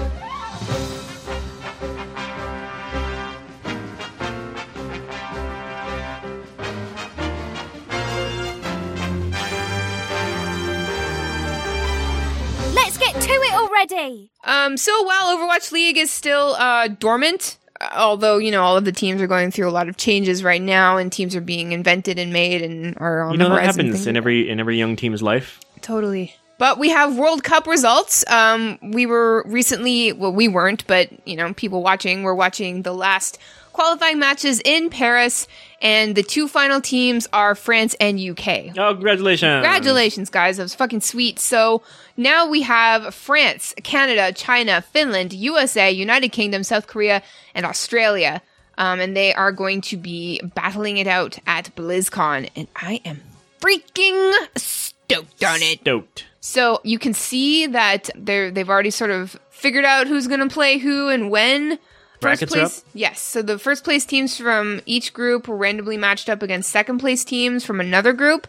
[SPEAKER 3] Let's get to it already!
[SPEAKER 1] Um, so while Overwatch League is still uh, dormant, although you know all of the teams are going through a lot of changes right now, and teams are being invented and made and are on
[SPEAKER 2] You know
[SPEAKER 1] the
[SPEAKER 2] that
[SPEAKER 1] horizon.
[SPEAKER 2] happens in every in every young team's life.
[SPEAKER 1] totally. But we have World Cup results. Um, we were recently, well, we weren't, but you know, people watching were watching the last qualifying matches in Paris, and the two final teams are France and UK.
[SPEAKER 2] Oh, congratulations!
[SPEAKER 1] Congratulations, guys. That was fucking sweet. So now we have France, Canada, China, Finland, USA, United Kingdom, South Korea, and Australia. Um, and they are going to be battling it out at BlizzCon. And I am freaking stoked on it.
[SPEAKER 2] Stoked.
[SPEAKER 1] So you can see that they're they've already sort of figured out who's going to play who and when. First place, yes. So the first place teams from each group were randomly matched up against second place teams from another group,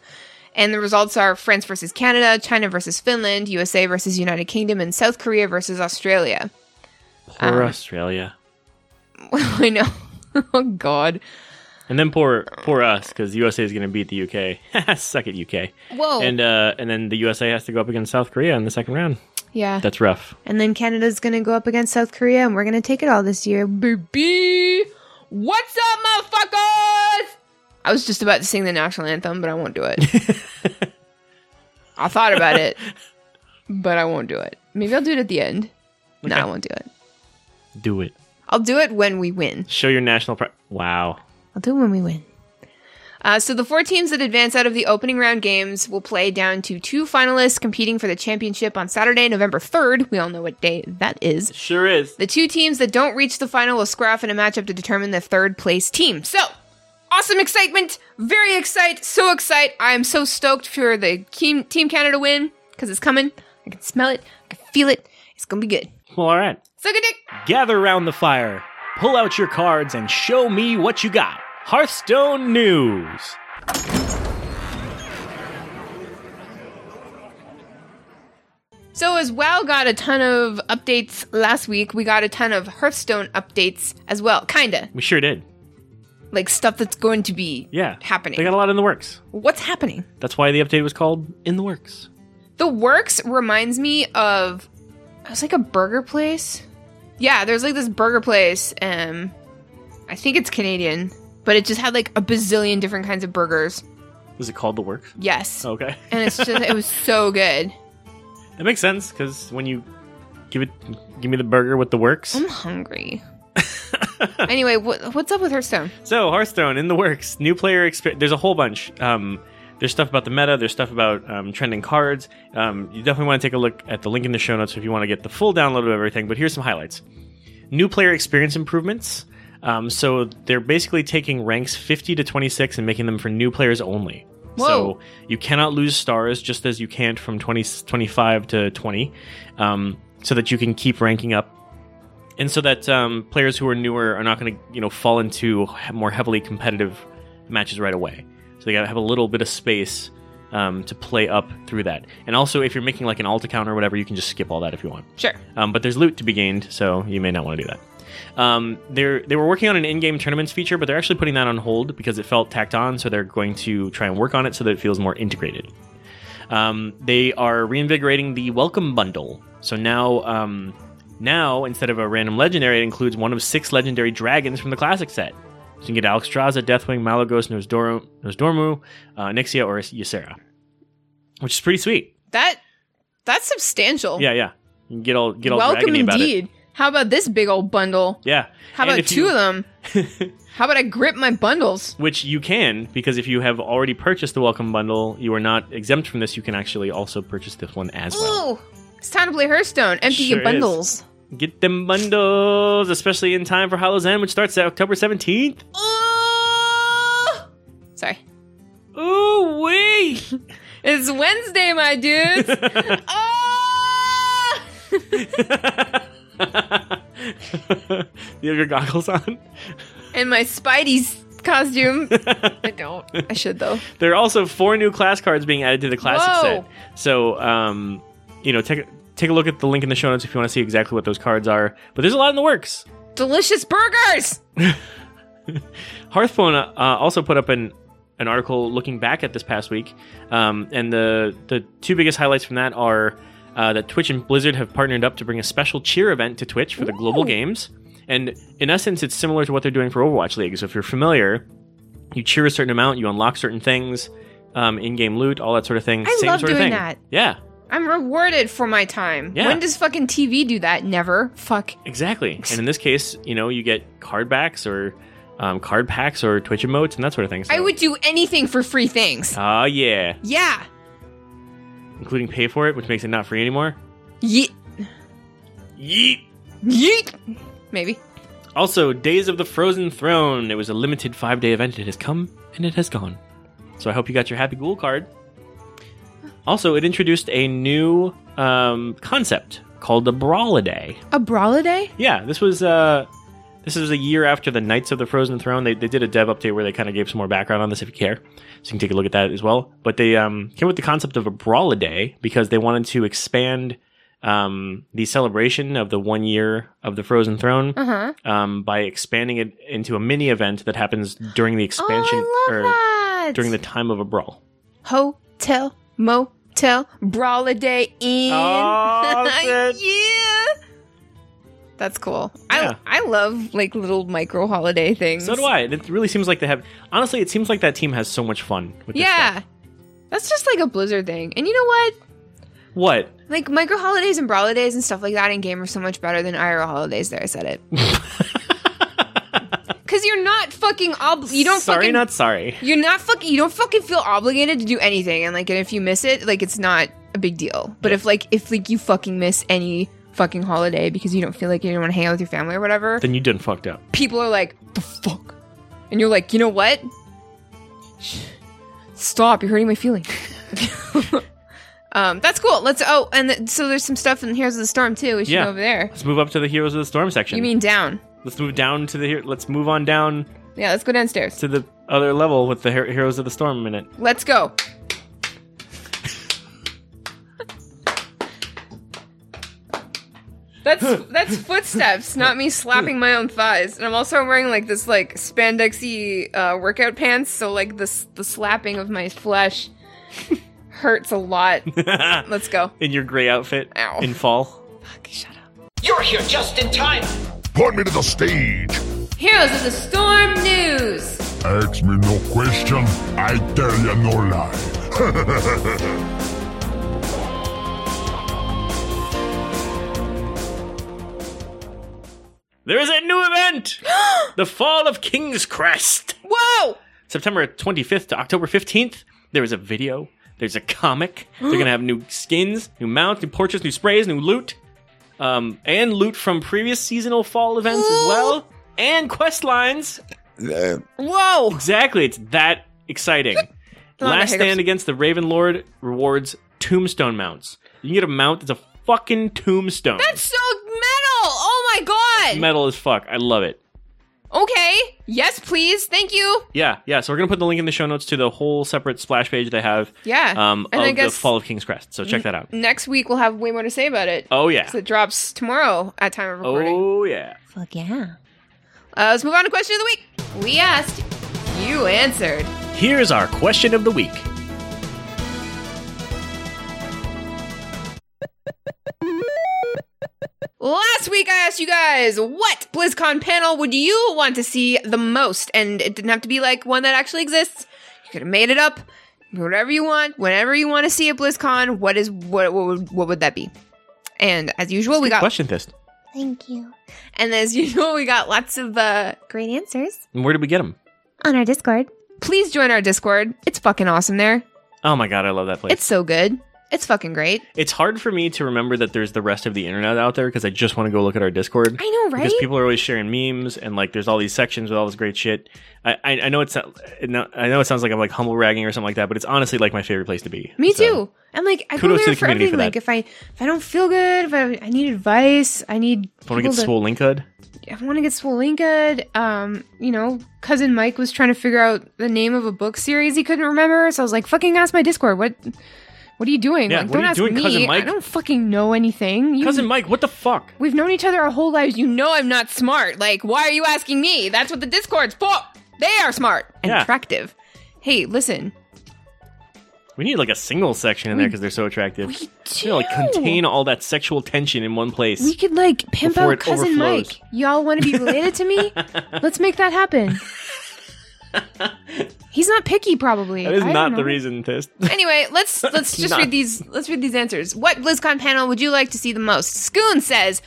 [SPEAKER 1] and the results are France versus Canada, China versus Finland, USA versus United Kingdom, and South Korea versus Australia.
[SPEAKER 2] Poor
[SPEAKER 1] Um,
[SPEAKER 2] Australia.
[SPEAKER 1] I know. oh God.
[SPEAKER 2] And then poor poor us because USA is going to beat the UK. Suck it, UK.
[SPEAKER 1] Whoa.
[SPEAKER 2] And uh, and then the USA has to go up against South Korea in the second round.
[SPEAKER 1] Yeah.
[SPEAKER 2] That's rough.
[SPEAKER 1] And then Canada's gonna go up against South Korea, and we're gonna take it all this year. Baby! What's up, motherfuckers? I was just about to sing the national anthem, but I won't do it. I thought about it, but I won't do it. Maybe I'll do it at the end. No, I won't do it.
[SPEAKER 2] Do it.
[SPEAKER 1] I'll do it when we win.
[SPEAKER 2] Show your national pride. Wow.
[SPEAKER 1] I'll do it when we win. Uh, so the four teams that advance out of the opening round games will play down to two finalists competing for the championship on Saturday, November 3rd. We all know what day that is.
[SPEAKER 2] Sure is.
[SPEAKER 1] The two teams that don't reach the final will square off in a matchup to determine the third place team. So, awesome excitement! Very excited! So excited! I am so stoked for the team, team Canada win because it's coming. I can smell it. I can feel it. It's gonna be good.
[SPEAKER 2] Well, all right.
[SPEAKER 1] Suck a dick!
[SPEAKER 2] Gather round the fire, pull out your cards, and show me what you got. Hearthstone News.
[SPEAKER 1] So, as WoW got a ton of updates last week, we got a ton of Hearthstone updates as well. Kinda.
[SPEAKER 2] We sure did.
[SPEAKER 1] like stuff that's going to be
[SPEAKER 2] Yeah,
[SPEAKER 1] happening.
[SPEAKER 2] They got a lot in the works.
[SPEAKER 1] What's happening?
[SPEAKER 2] That's why the update was called "In the Works."
[SPEAKER 1] The works reminds me of it was like a burger place. Yeah, there's like this burger place. Um, I think it's Canadian, but it just had like a bazillion different kinds of burgers.
[SPEAKER 2] Was it called "The Works"?
[SPEAKER 1] Yes,
[SPEAKER 2] Okay,
[SPEAKER 1] and it's just it was so good.
[SPEAKER 2] that makes sense because when you give it, give me the burger with the works.
[SPEAKER 1] I'm hungry. anyway, what, what's up with Hearthstone?
[SPEAKER 2] So Hearthstone in the works, new player experience. There's a whole bunch. Um, there's stuff about the meta. There's stuff about um, trending cards. Um, you definitely want to take a look at the link in the show notes if you want to get the full download of everything. But here's some highlights: new player experience improvements. Um, so they're basically taking ranks 50 to 26 and making them for new players only.
[SPEAKER 1] Whoa.
[SPEAKER 2] So you cannot lose stars just as you can't from 20, 25 to 20, um, so that you can keep ranking up and so that um, players who are newer are not going to you know fall into more heavily competitive matches right away. So they got to have a little bit of space um, to play up through that. And also, if you're making like an alt account or whatever, you can just skip all that if you want.
[SPEAKER 1] Sure.
[SPEAKER 2] Um, but there's loot to be gained, so you may not want to do that. Um, they're they were working on an in-game tournaments feature, but they're actually putting that on hold because it felt tacked on. So they're going to try and work on it so that it feels more integrated. Um, they are reinvigorating the welcome bundle. So now, um, now instead of a random legendary, it includes one of six legendary dragons from the classic set. So you can get Alexstrasza, Deathwing, Malygos, Nosdor- Nozdormu, uh, Onyxia, or Ysera, which is pretty sweet.
[SPEAKER 1] That that's substantial.
[SPEAKER 2] Yeah, yeah. You can get all get all
[SPEAKER 1] Welcome
[SPEAKER 2] dragony about it.
[SPEAKER 1] indeed. How about this big old bundle?
[SPEAKER 2] Yeah.
[SPEAKER 1] How
[SPEAKER 2] And
[SPEAKER 1] about two
[SPEAKER 2] you-
[SPEAKER 1] of them? How about I grip my bundles?
[SPEAKER 2] Which you can, because if you have already purchased the welcome bundle, you are not exempt from this. You can actually also purchase this one as well.
[SPEAKER 1] It's time to play Hearthstone. Empty
[SPEAKER 2] Sure
[SPEAKER 1] your bundles.
[SPEAKER 2] Get them bundles, especially in time for Hallow's End, which starts October 17th.
[SPEAKER 1] Ooh. Sorry.
[SPEAKER 2] Ooh, wee!
[SPEAKER 1] It's Wednesday, my dudes. Ah!
[SPEAKER 2] you have your goggles on?
[SPEAKER 1] and my Spidey's costume. I don't. I should though.
[SPEAKER 2] There are also four new class cards being added to the classic
[SPEAKER 1] Whoa.
[SPEAKER 2] set. So, um, you know, take a, take a look at the link in the show notes if you want to see exactly what those cards are. But there's a lot in the works.
[SPEAKER 1] Delicious burgers.
[SPEAKER 2] Hearthstone uh, also put up an an article looking back at this past week, um, and the the two biggest highlights from that are uh, that Twitch and Blizzard have partnered up to bring a special cheer event to Twitch for the global games, and in essence, it's similar to what they're doing for Overwatch League. So if you're familiar, you cheer a certain amount, you unlock certain things, um, in-game loot, all that sort of thing.
[SPEAKER 1] I
[SPEAKER 2] Same
[SPEAKER 1] love
[SPEAKER 2] sort of
[SPEAKER 1] doing
[SPEAKER 2] thing.
[SPEAKER 1] that.
[SPEAKER 2] Yeah,
[SPEAKER 1] I'm rewarded for my time.
[SPEAKER 2] Yeah.
[SPEAKER 1] When does fucking TV do that? Never. Fuck.
[SPEAKER 2] exactly. And in this case, you know, you get card backs or um, card packs or Twitch emotes and that sort of thing. So.
[SPEAKER 1] I would do anything for free things.
[SPEAKER 2] Ah, yeah.
[SPEAKER 1] Yeah.
[SPEAKER 2] Including pay for it, which makes it not free anymore.
[SPEAKER 1] Yeet.
[SPEAKER 2] Yeet.
[SPEAKER 1] Yeet. Maybe.
[SPEAKER 2] Also, Days of the Frozen Throne. It was a limited five day event. It has come and it has gone. So I hope you got your Happy Ghoul card. Also, it introduced a new um, concept called the Brawliday.
[SPEAKER 1] A Brawliday?
[SPEAKER 2] Yeah, this was uh, this is a year after the Knights of the Frozen Throne. They, they did a dev update where they kind of gave some more background on this if you care. So you can take a look at that as well. But they um, came with the concept of a Brawliday because they wanted to expand um, the celebration of the one year of the Frozen Throne
[SPEAKER 1] Uh huh.
[SPEAKER 2] um, by expanding it into a mini event that happens during the expansion
[SPEAKER 1] oh,
[SPEAKER 2] or
[SPEAKER 1] that.
[SPEAKER 2] during the time of a brawl.
[SPEAKER 1] hotel, motel, Brawliday in.
[SPEAKER 2] Oh,
[SPEAKER 1] yeah. That's cool.
[SPEAKER 2] Yeah.
[SPEAKER 1] I I love like little micro holiday things.
[SPEAKER 2] So do I. It really seems like they have. Honestly, it seems like that team has so much fun with this
[SPEAKER 1] Yeah. That's just like a Blizzard thing. And you know what?
[SPEAKER 2] What?
[SPEAKER 1] Like micro holidays and Brawlidays and stuff like that in game are so much better than IRL holidays. There, I said it. Because you're not fucking ob. You don't
[SPEAKER 2] sorry,
[SPEAKER 1] fucking.
[SPEAKER 2] not sorry.
[SPEAKER 1] You're not fucking. You don't fucking feel obligated to do anything, and like, and if you miss it, like, it's not a big deal. But if like, if like you fucking miss any fucking holiday because you don't feel like you don't want to hang out with your family or whatever,
[SPEAKER 2] Then you done fucked up.
[SPEAKER 1] people are like, "The fuck," and you're like, you know what? Stop! You're hurting my feelings. um, that's cool. Let's. Oh, and th- so there's some stuff in Heroes of the Storm too. We should
[SPEAKER 2] Yeah.
[SPEAKER 1] go over there.
[SPEAKER 2] Let's move up to the Heroes of the Storm section.
[SPEAKER 1] You mean down?
[SPEAKER 2] Let's move down to the. Here- Let's move on down
[SPEAKER 1] Yeah. Let's go downstairs.
[SPEAKER 2] to the other level with the Her- Heroes of the Storm in it.
[SPEAKER 1] Let's go. That's that's footsteps, not me slapping my own thighs. And I'm also wearing like this like spandexy uh, workout pants, so like this the slapping of my flesh hurts a lot. Let's go.
[SPEAKER 2] In your gray outfit
[SPEAKER 1] Ow.
[SPEAKER 2] in fall.
[SPEAKER 1] Fuck, shut up.
[SPEAKER 5] You're here just in time.
[SPEAKER 4] Point me to the stage.
[SPEAKER 3] Heroes of the Storm News.
[SPEAKER 4] Ask me no question, I tell you no lie.
[SPEAKER 2] There is a new event! the Fall of King's Crest!
[SPEAKER 1] Whoa!
[SPEAKER 2] September 25th to October 15th, there is a video, there's a comic, they're gonna have new skins, new mounts, new portraits, new sprays, new loot, um, and loot from previous seasonal fall events as well, and quest lines.
[SPEAKER 1] Whoa!
[SPEAKER 2] Exactly, it's that exciting. Last. Stand Against the Raven Lord rewards tombstone mounts. You can get a mount that's a fucking tombstone.
[SPEAKER 1] That's so metal! Oh
[SPEAKER 2] metal as fuck. I love it.
[SPEAKER 1] Okay. Yes, please. Thank you.
[SPEAKER 2] Yeah, yeah. So we're gonna put the link in the show notes to the whole separate splash page they have.
[SPEAKER 1] Yeah.
[SPEAKER 2] Um,
[SPEAKER 1] And I
[SPEAKER 2] of
[SPEAKER 1] guess-
[SPEAKER 2] the Fall of King's Crest. So check that out.
[SPEAKER 1] Next week we'll have way more to say about it.
[SPEAKER 2] Oh yeah.
[SPEAKER 1] So it drops tomorrow at time of recording.
[SPEAKER 2] Oh yeah.
[SPEAKER 3] Fuck yeah.
[SPEAKER 1] Uh, let's move on to question of the week. We asked, you answered.
[SPEAKER 2] Here's our question of the week.
[SPEAKER 1] Last week I asked you guys, what BlizzCon panel would you want to see the most? And it didn't have to be like one that actually exists. You could have made it up. Whatever you want, whenever you want to see at BlizzCon, what is what what would, what would that be? And as usual, we got
[SPEAKER 2] Question fist.
[SPEAKER 3] Thank you.
[SPEAKER 1] and as usual, we got lots of uh
[SPEAKER 3] Great answers.
[SPEAKER 2] And where did we get them?
[SPEAKER 3] On our Discord.
[SPEAKER 1] please join our Discord. It's fucking awesome there.
[SPEAKER 2] Oh my god, I love that place.
[SPEAKER 1] It's so good. It's fucking great.
[SPEAKER 2] It's hard for me to remember that there's the rest of the internet out there because I just want to go look at our Discord.
[SPEAKER 1] I know, right?
[SPEAKER 2] Because people are always sharing memes and like there's all these sections with all this great shit. I I, I know it's I know it sounds like I'm like humble ragging or something like that, but it's honestly like my favorite place to be.
[SPEAKER 1] Me
[SPEAKER 2] So,
[SPEAKER 1] too. I'm like, I go
[SPEAKER 2] kudos to
[SPEAKER 1] there
[SPEAKER 2] the
[SPEAKER 1] for
[SPEAKER 2] community
[SPEAKER 1] everything.
[SPEAKER 2] for
[SPEAKER 1] Like, if I if I don't feel good, if I, I need advice, I need
[SPEAKER 2] I want to get swole link hood,
[SPEAKER 1] if I want to get swollen good, um, you know, cousin Mike was trying to figure out the name of a book series he couldn't remember, so I was like, "Fucking ask my Discord. What, what are you doing?
[SPEAKER 2] Yeah,
[SPEAKER 1] like,
[SPEAKER 2] what
[SPEAKER 1] don't
[SPEAKER 2] are you
[SPEAKER 1] ask
[SPEAKER 2] doing,
[SPEAKER 1] me.
[SPEAKER 2] Cousin Mike?
[SPEAKER 1] I don't fucking know anything. You,
[SPEAKER 2] cousin Mike, what the fuck?
[SPEAKER 1] we've known each other our whole lives. You know I'm not smart. Like, why are you asking me? That's what the Discord's for. They are smart and
[SPEAKER 2] Yeah.
[SPEAKER 1] attractive. Hey, listen,
[SPEAKER 2] We need like a single section in there because they're so attractive.
[SPEAKER 1] we
[SPEAKER 2] You know, like contain all that sexual tension in one place.
[SPEAKER 1] We could like pimp out cousin
[SPEAKER 2] overflows.
[SPEAKER 1] Mike. Y'all want to be related to me? Let's make that happen. He's not picky, probably.
[SPEAKER 2] that is
[SPEAKER 1] I don't
[SPEAKER 2] the reason, Fist.
[SPEAKER 1] Anyway, let's let's just
[SPEAKER 2] Not.
[SPEAKER 1] read these. Let's read these answers. What BlizzCon panel would you like to see the most? Scoon says.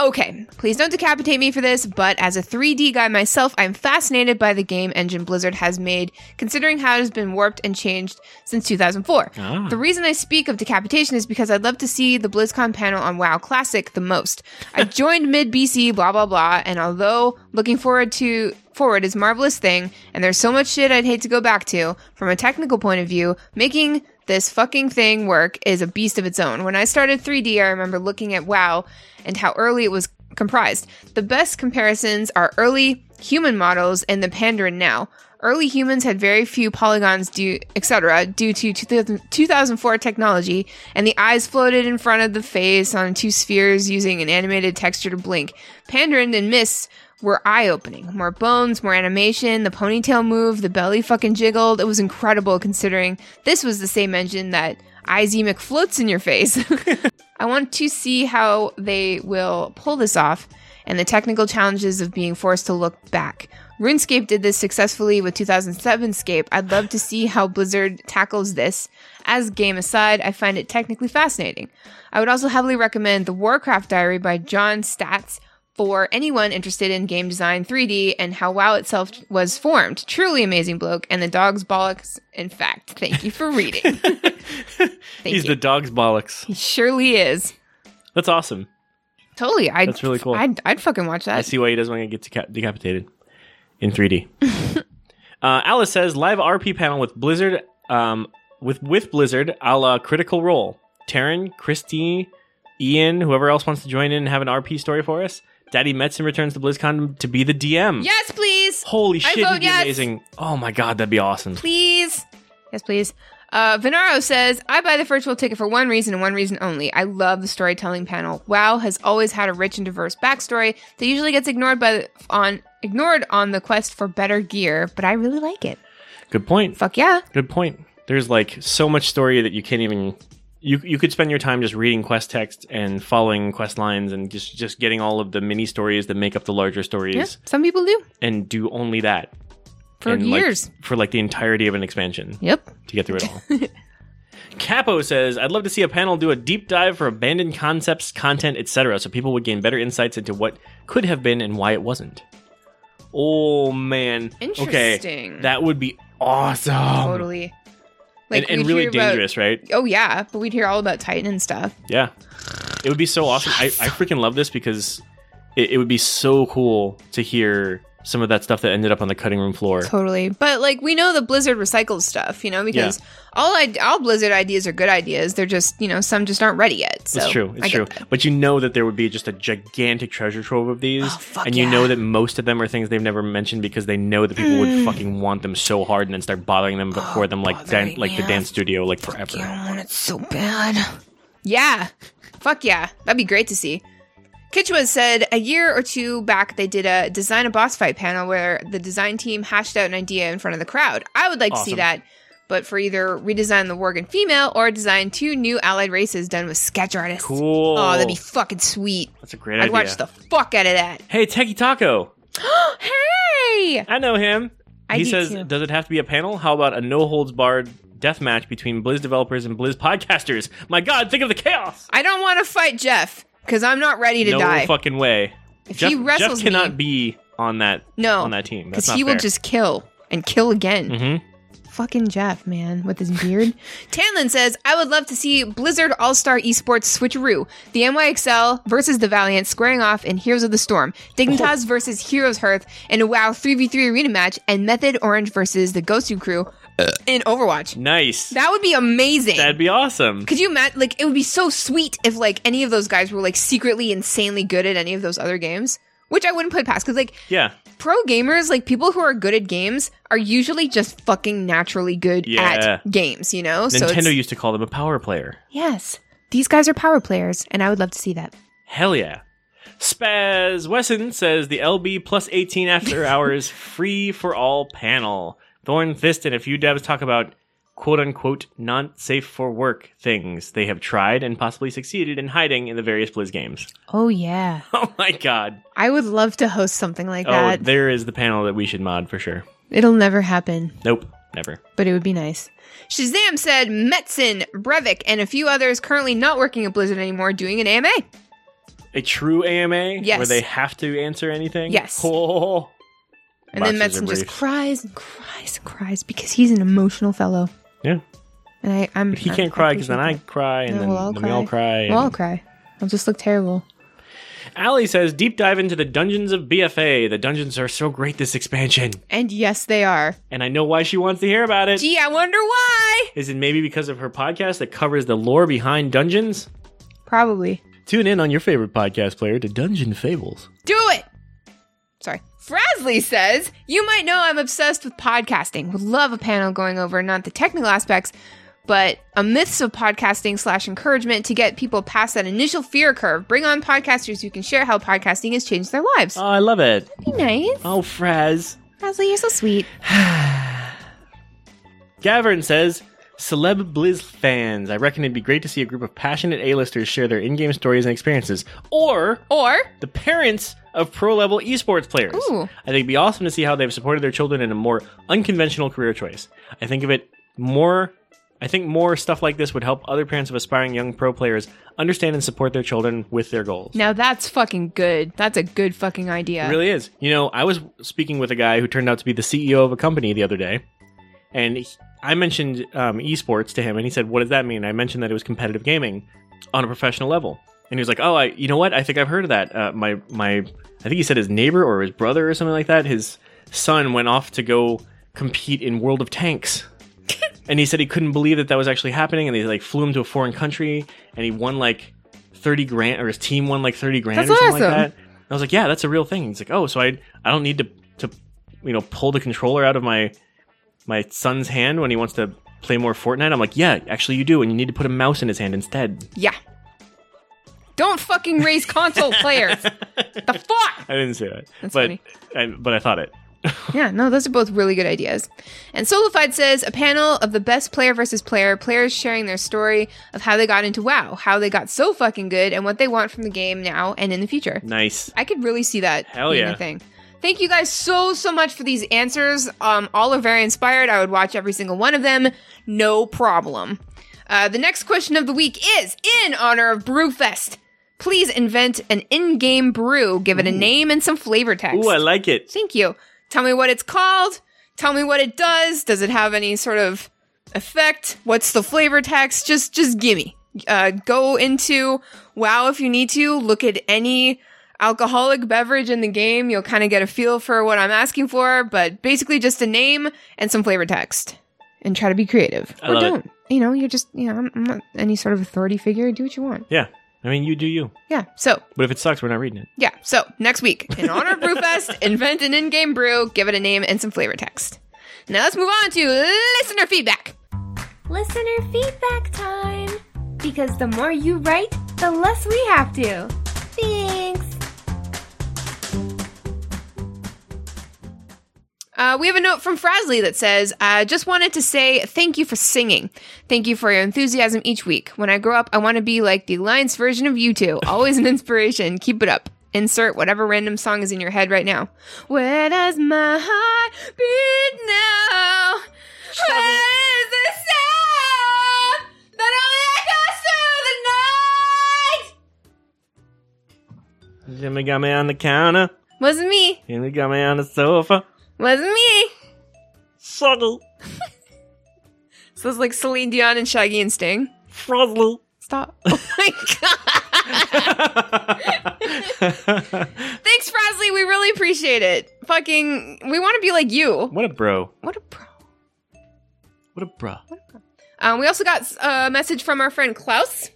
[SPEAKER 1] Okay, please don't decapitate me for this, but as a 3D guy myself, I'm fascinated by the game engine Blizzard has made, considering how it has been warped and changed since 2004.
[SPEAKER 2] Ah.
[SPEAKER 1] The reason I speak of decapitation is because I'd love to see the BlizzCon panel on WoW Classic the most. I joined mid BC, blah blah blah, and although looking forward to forward is a marvelous thing, and there's so much shit I'd hate to go back to, from a technical point of view, making this fucking thing work is a beast of its own. When I started 3D, I remember looking at WoW and how early it was comprised. The best comparisons are early human models and the Pandaren now. Early humans had very few polygons etc., due to 2000 2004 technology, and the eyes floated in front of the face on two spheres using an animated texture to blink. Pandaren and Mists were eye opening. More bones, more animation, the ponytail moved, the belly fucking jiggled. It was incredible considering this was the same engine that IZ McFloats in your face. I want to see how they will pull this off and the technical challenges of being forced to look back. RuneScape did this successfully with 2007 Scape. I'd love to see how Blizzard tackles this. As game aside, I find it technically fascinating. I would also heavily recommend The Warcraft Diary by John Staats for anyone interested in game design 3D and how WoW itself was formed. Truly amazing bloke, and the dog's bollocks, in fact. Thank you for reading.
[SPEAKER 2] He's
[SPEAKER 1] you.
[SPEAKER 2] the dog's bollocks.
[SPEAKER 1] he surely is.
[SPEAKER 2] That's awesome.
[SPEAKER 1] Totally. I'd,
[SPEAKER 2] That's really cool.
[SPEAKER 1] I'd, I'd fucking watch that.
[SPEAKER 2] I see why he doesn't want to get deca- decapitated in 3D. uh, Alice says live RP panel with Blizzard, um, with with Blizzard, a la Critical Role. Taryn, Christy, Ian, whoever else wants to join in and have an RP story for us. Daddy Metzen returns to BlizzCon to be the DM.
[SPEAKER 1] Yes, please.
[SPEAKER 2] Holy shit, he'd be
[SPEAKER 1] yes.
[SPEAKER 2] amazing. Oh my god, that'd be awesome.
[SPEAKER 1] Please. Yes, please. Uh, Venaro says, I buy the virtual ticket for one reason and one reason only. I love the storytelling panel. WoW has always had a rich and diverse backstory that usually gets ignored by the, on ignored on the quest for better gear, but I really like it.
[SPEAKER 2] Good point.
[SPEAKER 1] Fuck yeah.
[SPEAKER 2] Good point. There's like so much story that you can't even. You you could spend your time just reading quest text and following quest lines and just just getting all of the mini stories that make up the larger stories
[SPEAKER 1] Yeah, some people do.
[SPEAKER 2] and do only that
[SPEAKER 1] For
[SPEAKER 2] and, like,
[SPEAKER 1] years.
[SPEAKER 2] for like the entirety of an expansion
[SPEAKER 1] Yep.
[SPEAKER 2] to get through it all. Capo says, "I'd love to see a panel do a deep dive for abandoned concepts, content, etc., so people would gain better insights into what could have been and why it wasn't." Oh man, Okay,
[SPEAKER 1] Interesting.
[SPEAKER 2] that would be awesome.
[SPEAKER 1] Totally.
[SPEAKER 2] And, and really
[SPEAKER 1] hear about-
[SPEAKER 2] dangerous, right?
[SPEAKER 1] oh yeah, but we'd hear all about Titan and stuff.
[SPEAKER 2] Yeah. It would be so awesome. I, I freaking love this because it, it would be so cool to hear some of that stuff that ended up on the cutting room floor.
[SPEAKER 1] Totally. But like we know the Blizzard recycles stuff, you know, because all I, all Blizzard ideas are good ideas. They're just, you know, some just aren't ready yet. So
[SPEAKER 2] it's true. It's true.
[SPEAKER 1] that.
[SPEAKER 2] But you know that there would be just a gigantic treasure trove of these.
[SPEAKER 1] Oh, fuck
[SPEAKER 2] and you
[SPEAKER 1] yeah.
[SPEAKER 2] know that most of them are things they've never mentioned because they know that people would mm. fucking want them so hard and then start bothering them oh, before them like dan-
[SPEAKER 1] Oh,
[SPEAKER 2] like the dance studio like forever.
[SPEAKER 1] I want it so bad. Yeah. Fuck yeah. That'd be great to see. Kitchwa said a year or two back they did a design a boss fight panel where the design team hashed out an idea in front of the crowd. I would like to see that, but for either redesign the Worgen female or design two new allied races done with sketch artists.
[SPEAKER 2] Cool.
[SPEAKER 1] Oh, that'd be fucking sweet.
[SPEAKER 2] That's a great idea.
[SPEAKER 1] I'd watch the fuck out of that.
[SPEAKER 2] hey, Techie Taco.
[SPEAKER 1] Hey!
[SPEAKER 2] I know him.
[SPEAKER 1] I
[SPEAKER 2] he
[SPEAKER 1] do
[SPEAKER 2] says,
[SPEAKER 1] too.
[SPEAKER 2] "Does it have to be a panel? How about a no holds barred death match between Blizz developers and Blizz podcasters? My God, think of the chaos!
[SPEAKER 1] I don't want to fight Jeff because I'm not ready to die.
[SPEAKER 2] no
[SPEAKER 1] die.
[SPEAKER 2] fucking way.
[SPEAKER 1] If
[SPEAKER 2] Jeff,
[SPEAKER 1] he wrestles
[SPEAKER 2] Jeff cannot
[SPEAKER 1] me-
[SPEAKER 2] be on that
[SPEAKER 1] no,
[SPEAKER 2] on that team.
[SPEAKER 1] Because he will just kill and kill again.
[SPEAKER 2] Mhm.
[SPEAKER 1] Fucking Jeff, man, with his beard. Tanlin says, I would love to see Blizzard All Star Esports switcheroo. The NYXL versus the Valiant squaring off in Heroes of the Storm. Dignitas versus Heroes Hearth in a WoW 3v3 arena match. And Method Orange versus the Gosu crew in Overwatch.
[SPEAKER 2] nice.
[SPEAKER 1] That would be amazing.
[SPEAKER 2] That'd be awesome.
[SPEAKER 1] Could you imagine? Like, it would be so sweet if, like, any of those guys were, like, secretly insanely good at any of those other games. Which I wouldn't put past. Because, like,
[SPEAKER 2] Yeah,
[SPEAKER 1] pro gamers, like people who are good at games, are usually just fucking naturally good
[SPEAKER 2] Yeah.
[SPEAKER 1] at games, you know?
[SPEAKER 2] Nintendo
[SPEAKER 1] it's,
[SPEAKER 2] used to call them a power player.
[SPEAKER 1] yes, these guys are power players, and I would love to see that.
[SPEAKER 2] Hell yeah. Spaz Wesson says the LB plus 18 after hours free for all panel. Thorn Fist and a few devs talk about quote unquote not safe for work things they have tried and possibly succeeded in hiding in the various Blizz games.
[SPEAKER 1] Oh yeah,
[SPEAKER 2] Oh my god.
[SPEAKER 1] I would love to host something like
[SPEAKER 2] Oh,
[SPEAKER 1] that.
[SPEAKER 2] there is the panel that we should mod for sure.
[SPEAKER 1] It'll never happen,
[SPEAKER 2] Nope, never.
[SPEAKER 1] but it would be nice. Shazam said Metzen, Brevik, and a few others currently not working at Blizzard anymore doing an AMA.
[SPEAKER 2] A true AMA
[SPEAKER 1] Yes.
[SPEAKER 2] where they have to answer anything?
[SPEAKER 1] Yes.
[SPEAKER 2] Oh.
[SPEAKER 1] And then Metzen just cries and cries and cries because he's an emotional fellow.
[SPEAKER 2] Yeah.
[SPEAKER 1] And I, I'm.
[SPEAKER 2] But he can't cry because then I cry and
[SPEAKER 1] that.
[SPEAKER 2] then,
[SPEAKER 1] No, we'll all
[SPEAKER 2] then we all cry.
[SPEAKER 1] We'll all cry. I'll just look terrible.
[SPEAKER 2] Allie says, deep dive into the dungeons of BFA. The dungeons are so great this expansion.
[SPEAKER 1] And yes, they are.
[SPEAKER 2] And I know why she wants to hear about it.
[SPEAKER 1] Gee, I wonder why.
[SPEAKER 2] Is it maybe because of her podcast that covers the lore behind dungeons?
[SPEAKER 1] Probably.
[SPEAKER 2] Tune in on your favorite podcast player to Dungeon Fables.
[SPEAKER 1] Do it. Sorry. Frasley says, You might know I'm obsessed with podcasting. Would love a panel going over not the technical aspects, but a myths of podcasting slash encouragement to get people past that initial fear curve. Bring on podcasters who can share how podcasting has changed their lives.
[SPEAKER 2] Oh, I love it.
[SPEAKER 1] Be nice.
[SPEAKER 2] Oh, Fraz.
[SPEAKER 1] Frasley, you're so sweet.
[SPEAKER 2] Gavin says, Celeb Blizz fans, I reckon it'd be great to see a group of passionate A-listers share their in-game stories and experiences. Or
[SPEAKER 1] Or,
[SPEAKER 2] the parents of pro-level esports players.
[SPEAKER 1] Ooh.
[SPEAKER 2] I think it'd be awesome to see how they've supported their children in a more unconventional career choice. I think of it more I think more stuff like this would help other parents of aspiring young pro players understand and support their children with their goals.
[SPEAKER 1] now that's fucking good. That's a good fucking idea.
[SPEAKER 2] It really is. You know, I was speaking with a guy who turned out to be the CEO of a company the other day, and he- I mentioned um, esports to him, and he said, "What does that mean?" I mentioned that it was competitive gaming on a professional level, and he was like, "Oh, I, you know what? I think I've heard of that. Uh, my my, I think he said his neighbor or his brother or something like that. His son went off to go compete in World of Tanks." and he said he couldn't believe that that was actually happening, and they like flew him to a foreign country, and he won like thirty grand, or his team won like thirty grand
[SPEAKER 1] That's
[SPEAKER 2] or something
[SPEAKER 1] awesome.
[SPEAKER 2] like that. And I was like, yeah, that's a real thing. He's like, oh, so I I don't need to to you know pull the controller out of my my son's hand when he wants to play more Fortnite? I'm like, yeah, actually you do, and you need to put a mouse in his hand instead.
[SPEAKER 1] Yeah. Don't fucking raise console players. The fuck?
[SPEAKER 2] I didn't say that,
[SPEAKER 1] That's
[SPEAKER 2] but
[SPEAKER 1] funny.
[SPEAKER 2] I, but I thought it.
[SPEAKER 1] Yeah, no, those are both really good ideas. And Solified says a panel of the best player versus player, players sharing their story of how they got into WoW, how they got so fucking good, and what they want from the game now and in the future.
[SPEAKER 2] Nice.
[SPEAKER 1] I could really see that
[SPEAKER 2] Hell
[SPEAKER 1] being
[SPEAKER 2] yeah.
[SPEAKER 1] a thing. Thank you guys so so much for these answers. Um, all are very inspired. I would watch every single one of them, no problem. Uh, the next question of the week is in honor of Brewfest. Please invent an in-game brew. Give it a name and some flavor text.
[SPEAKER 2] Ooh, I like it.
[SPEAKER 1] Thank you. Tell me what it's called. Tell me what it does. Does it have any sort of effect? What's the flavor text? Just just gimme. Uh, go into WoW if you need to. Look at any alcoholic beverage in the game. You'll kind of get a feel for what I'm asking for. But basically, just a name and some flavor text, and try to be creative.
[SPEAKER 2] I
[SPEAKER 1] or
[SPEAKER 2] love
[SPEAKER 1] don't. You know, you're just you know, I'm, I'm not any sort of authority figure. Do what you want.
[SPEAKER 2] Yeah. I mean, you do you.
[SPEAKER 1] Yeah. So
[SPEAKER 2] But if it sucks, we're not reading it.
[SPEAKER 1] yeah, so next week, in honor of Brewfest, invent an in game brew, give it a name and some flavor text. Now let's move on to listener feedback.
[SPEAKER 3] Listener feedback time. Because the more you write, the less we have to. Thanks.
[SPEAKER 1] Uh, we have a note from Frasley that says, uh, just wanted to say thank you for singing. Thank you for your enthusiasm each week. When I grow up, I want to be like the Alliance version of you two. Always an inspiration. Keep it up. Insert whatever random song is in your head right now. Where does my heart beat now? Where is the sound that only echoes through the night?
[SPEAKER 2] Jimmy got me on the counter.
[SPEAKER 1] Wasn't me.
[SPEAKER 2] Jimmy got me on the sofa.
[SPEAKER 1] Wasn't me.
[SPEAKER 2] Subtle.
[SPEAKER 1] So it's like Celine Dion and Shaggy and Sting.
[SPEAKER 2] Frazzle.
[SPEAKER 1] Stop. Oh my god. Thanks, Frasley. We really appreciate it. Fucking, we want to be like you.
[SPEAKER 2] what a bro.
[SPEAKER 1] What a bro!
[SPEAKER 2] What a bro.
[SPEAKER 1] Um, we also got a message from our friend Klaus.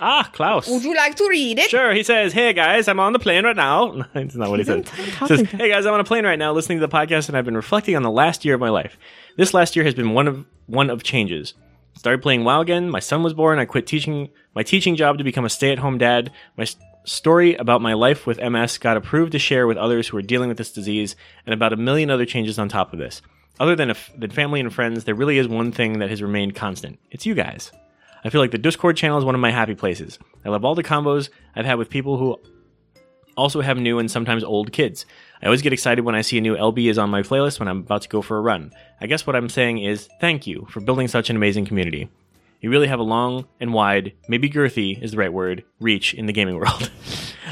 [SPEAKER 2] Ah, Klaus.
[SPEAKER 1] Would you like to read it?
[SPEAKER 2] Sure, he says, "Hey guys, I'm on the plane right now." No, That's not what he says.
[SPEAKER 1] What
[SPEAKER 2] He says, "Hey guys, I'm on a plane right now, listening to the podcast, and I've been reflecting on the last year of my life. This last year has been one of one of changes. Started playing WoW again. My son was born. I quit teaching my teaching job to become a stay-at-home dad. My story about my life with MS got approved to share with others who are dealing with this disease, and about a million other changes on top of this. Other than a f- than family and friends, there really is one thing that has remained constant. It's you guys." I feel like the Discord channel is one of my happy places. I love all the combos I've had with people who also have new and sometimes old kids. I always get excited when I see a new LB is on my playlist when I'm about to go for a run. I guess what I'm saying is thank you for building such an amazing community. You really have a long and wide, maybe girthy is the right word, reach in the gaming world.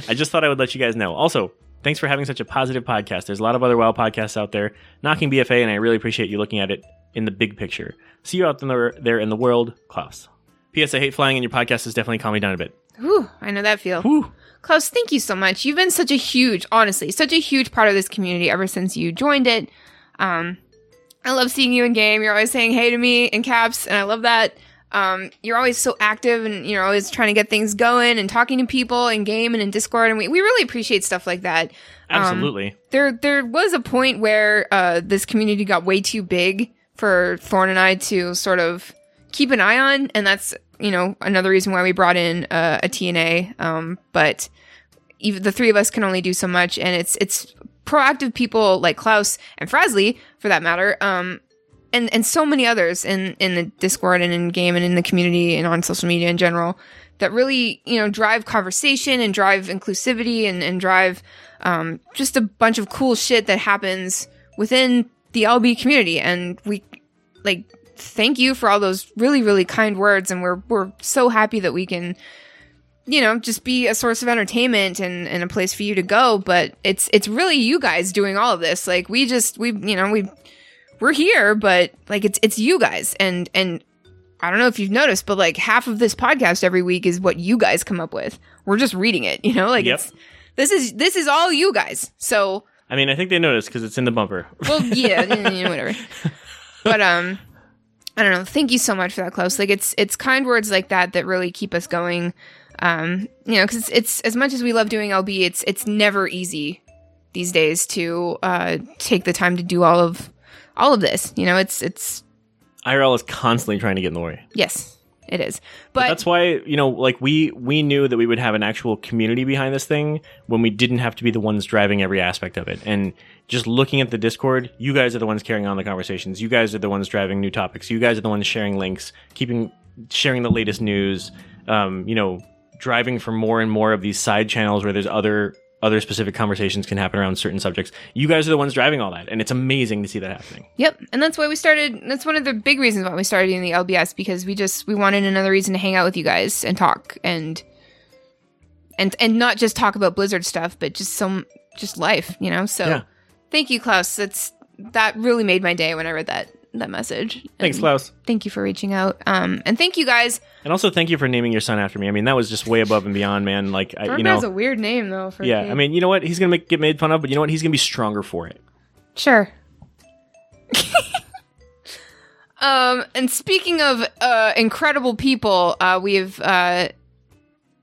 [SPEAKER 2] I just thought I would let you guys know. Also, thanks for having such a positive podcast. There's a lot of other wild podcasts out there knocking BFA, and I really appreciate you looking at it in the big picture. See you out there, in the world, Klaus. P.S. I hate flying, and your podcast has definitely calmed me down a bit.
[SPEAKER 1] Whew, I know that feel.
[SPEAKER 2] Whew.
[SPEAKER 1] Klaus, thank you so much. You've been such a huge, honestly, such a huge part of this community ever since you joined it. Um, I love seeing you in game. You're always saying hey to me in caps, and I love that. Um, you're always so active and you're always trying to get things going and talking to people in game and in Discord, and we, we really appreciate stuff like that. Um,
[SPEAKER 2] Absolutely.
[SPEAKER 1] there there was a point where uh, this community got way too big for Thorn and I to sort of keep an eye on, and that's you know another reason why we brought in uh, a TNA. Um, but even the three of us can only do so much, and it's it's proactive people like Klaus and Frasley, for that matter, um, and and so many others in in the Discord and in game and in the community and on social media in general that really you know drive conversation and drive inclusivity and and drive um, just a bunch of cool shit that happens within the LB community, and we like thank you for all those really really kind words, and we're we're so happy that we can you know just be a source of entertainment and, and a place for you to go. But it's it's really you guys doing all of this. Like we just we you know we we're here but like it's it's you guys. And and i don't know if you've noticed but like half of this podcast every week is what you guys come up with. We're just reading it you know? Like
[SPEAKER 2] Yep.
[SPEAKER 1] it's this is this is all you guys. So
[SPEAKER 2] I mean, I think they noticed because it's in the bumper.
[SPEAKER 1] well, yeah, yeah, whatever. But um, I don't know. Thank you so much for that, Klaus. Like it's it's kind words like that that really keep us going. Um, you know, because it's, it's as much as we love doing LB, it's it's never easy these days to uh take the time to do all of all of this. You know, it's it's
[SPEAKER 2] IRL is constantly trying to get in the way.
[SPEAKER 1] Yes, it is.
[SPEAKER 2] But
[SPEAKER 1] But,
[SPEAKER 2] that's why you know, like we we knew that we would have an actual community behind this thing when we didn't have to be the ones driving every aspect of it. And just looking at the Discord, you guys are the ones carrying on the conversations. You guys are the ones driving new topics. You guys are the ones sharing links, keeping sharing the latest news. Um, you know, driving for more and more of these side channels where there's other other specific conversations can happen around certain subjects. You guys are the ones driving all that, and it's amazing to see that happening.
[SPEAKER 1] Yep, and that's why we started. That's one of the big reasons why we started in the LBS because we just we wanted another reason to hang out with you guys and talk and and and not just talk about Blizzard stuff, but just some just life, you know. So
[SPEAKER 2] Yeah.
[SPEAKER 1] thank you, Klaus. That's that really made my day when I read that that message.
[SPEAKER 2] Thanks, Klaus.
[SPEAKER 1] Thank you for reaching out. Um, and thank you guys.
[SPEAKER 2] And also thank you for naming your son after me. I mean, that was just way above and beyond, man. Like, I, you know,
[SPEAKER 1] a weird name though. For
[SPEAKER 2] yeah. I mean, you know what? He's gonna make, get made fun of, but you know what? He's gonna be stronger for it.
[SPEAKER 1] Sure. um, and speaking of uh, incredible people, uh, we have uh,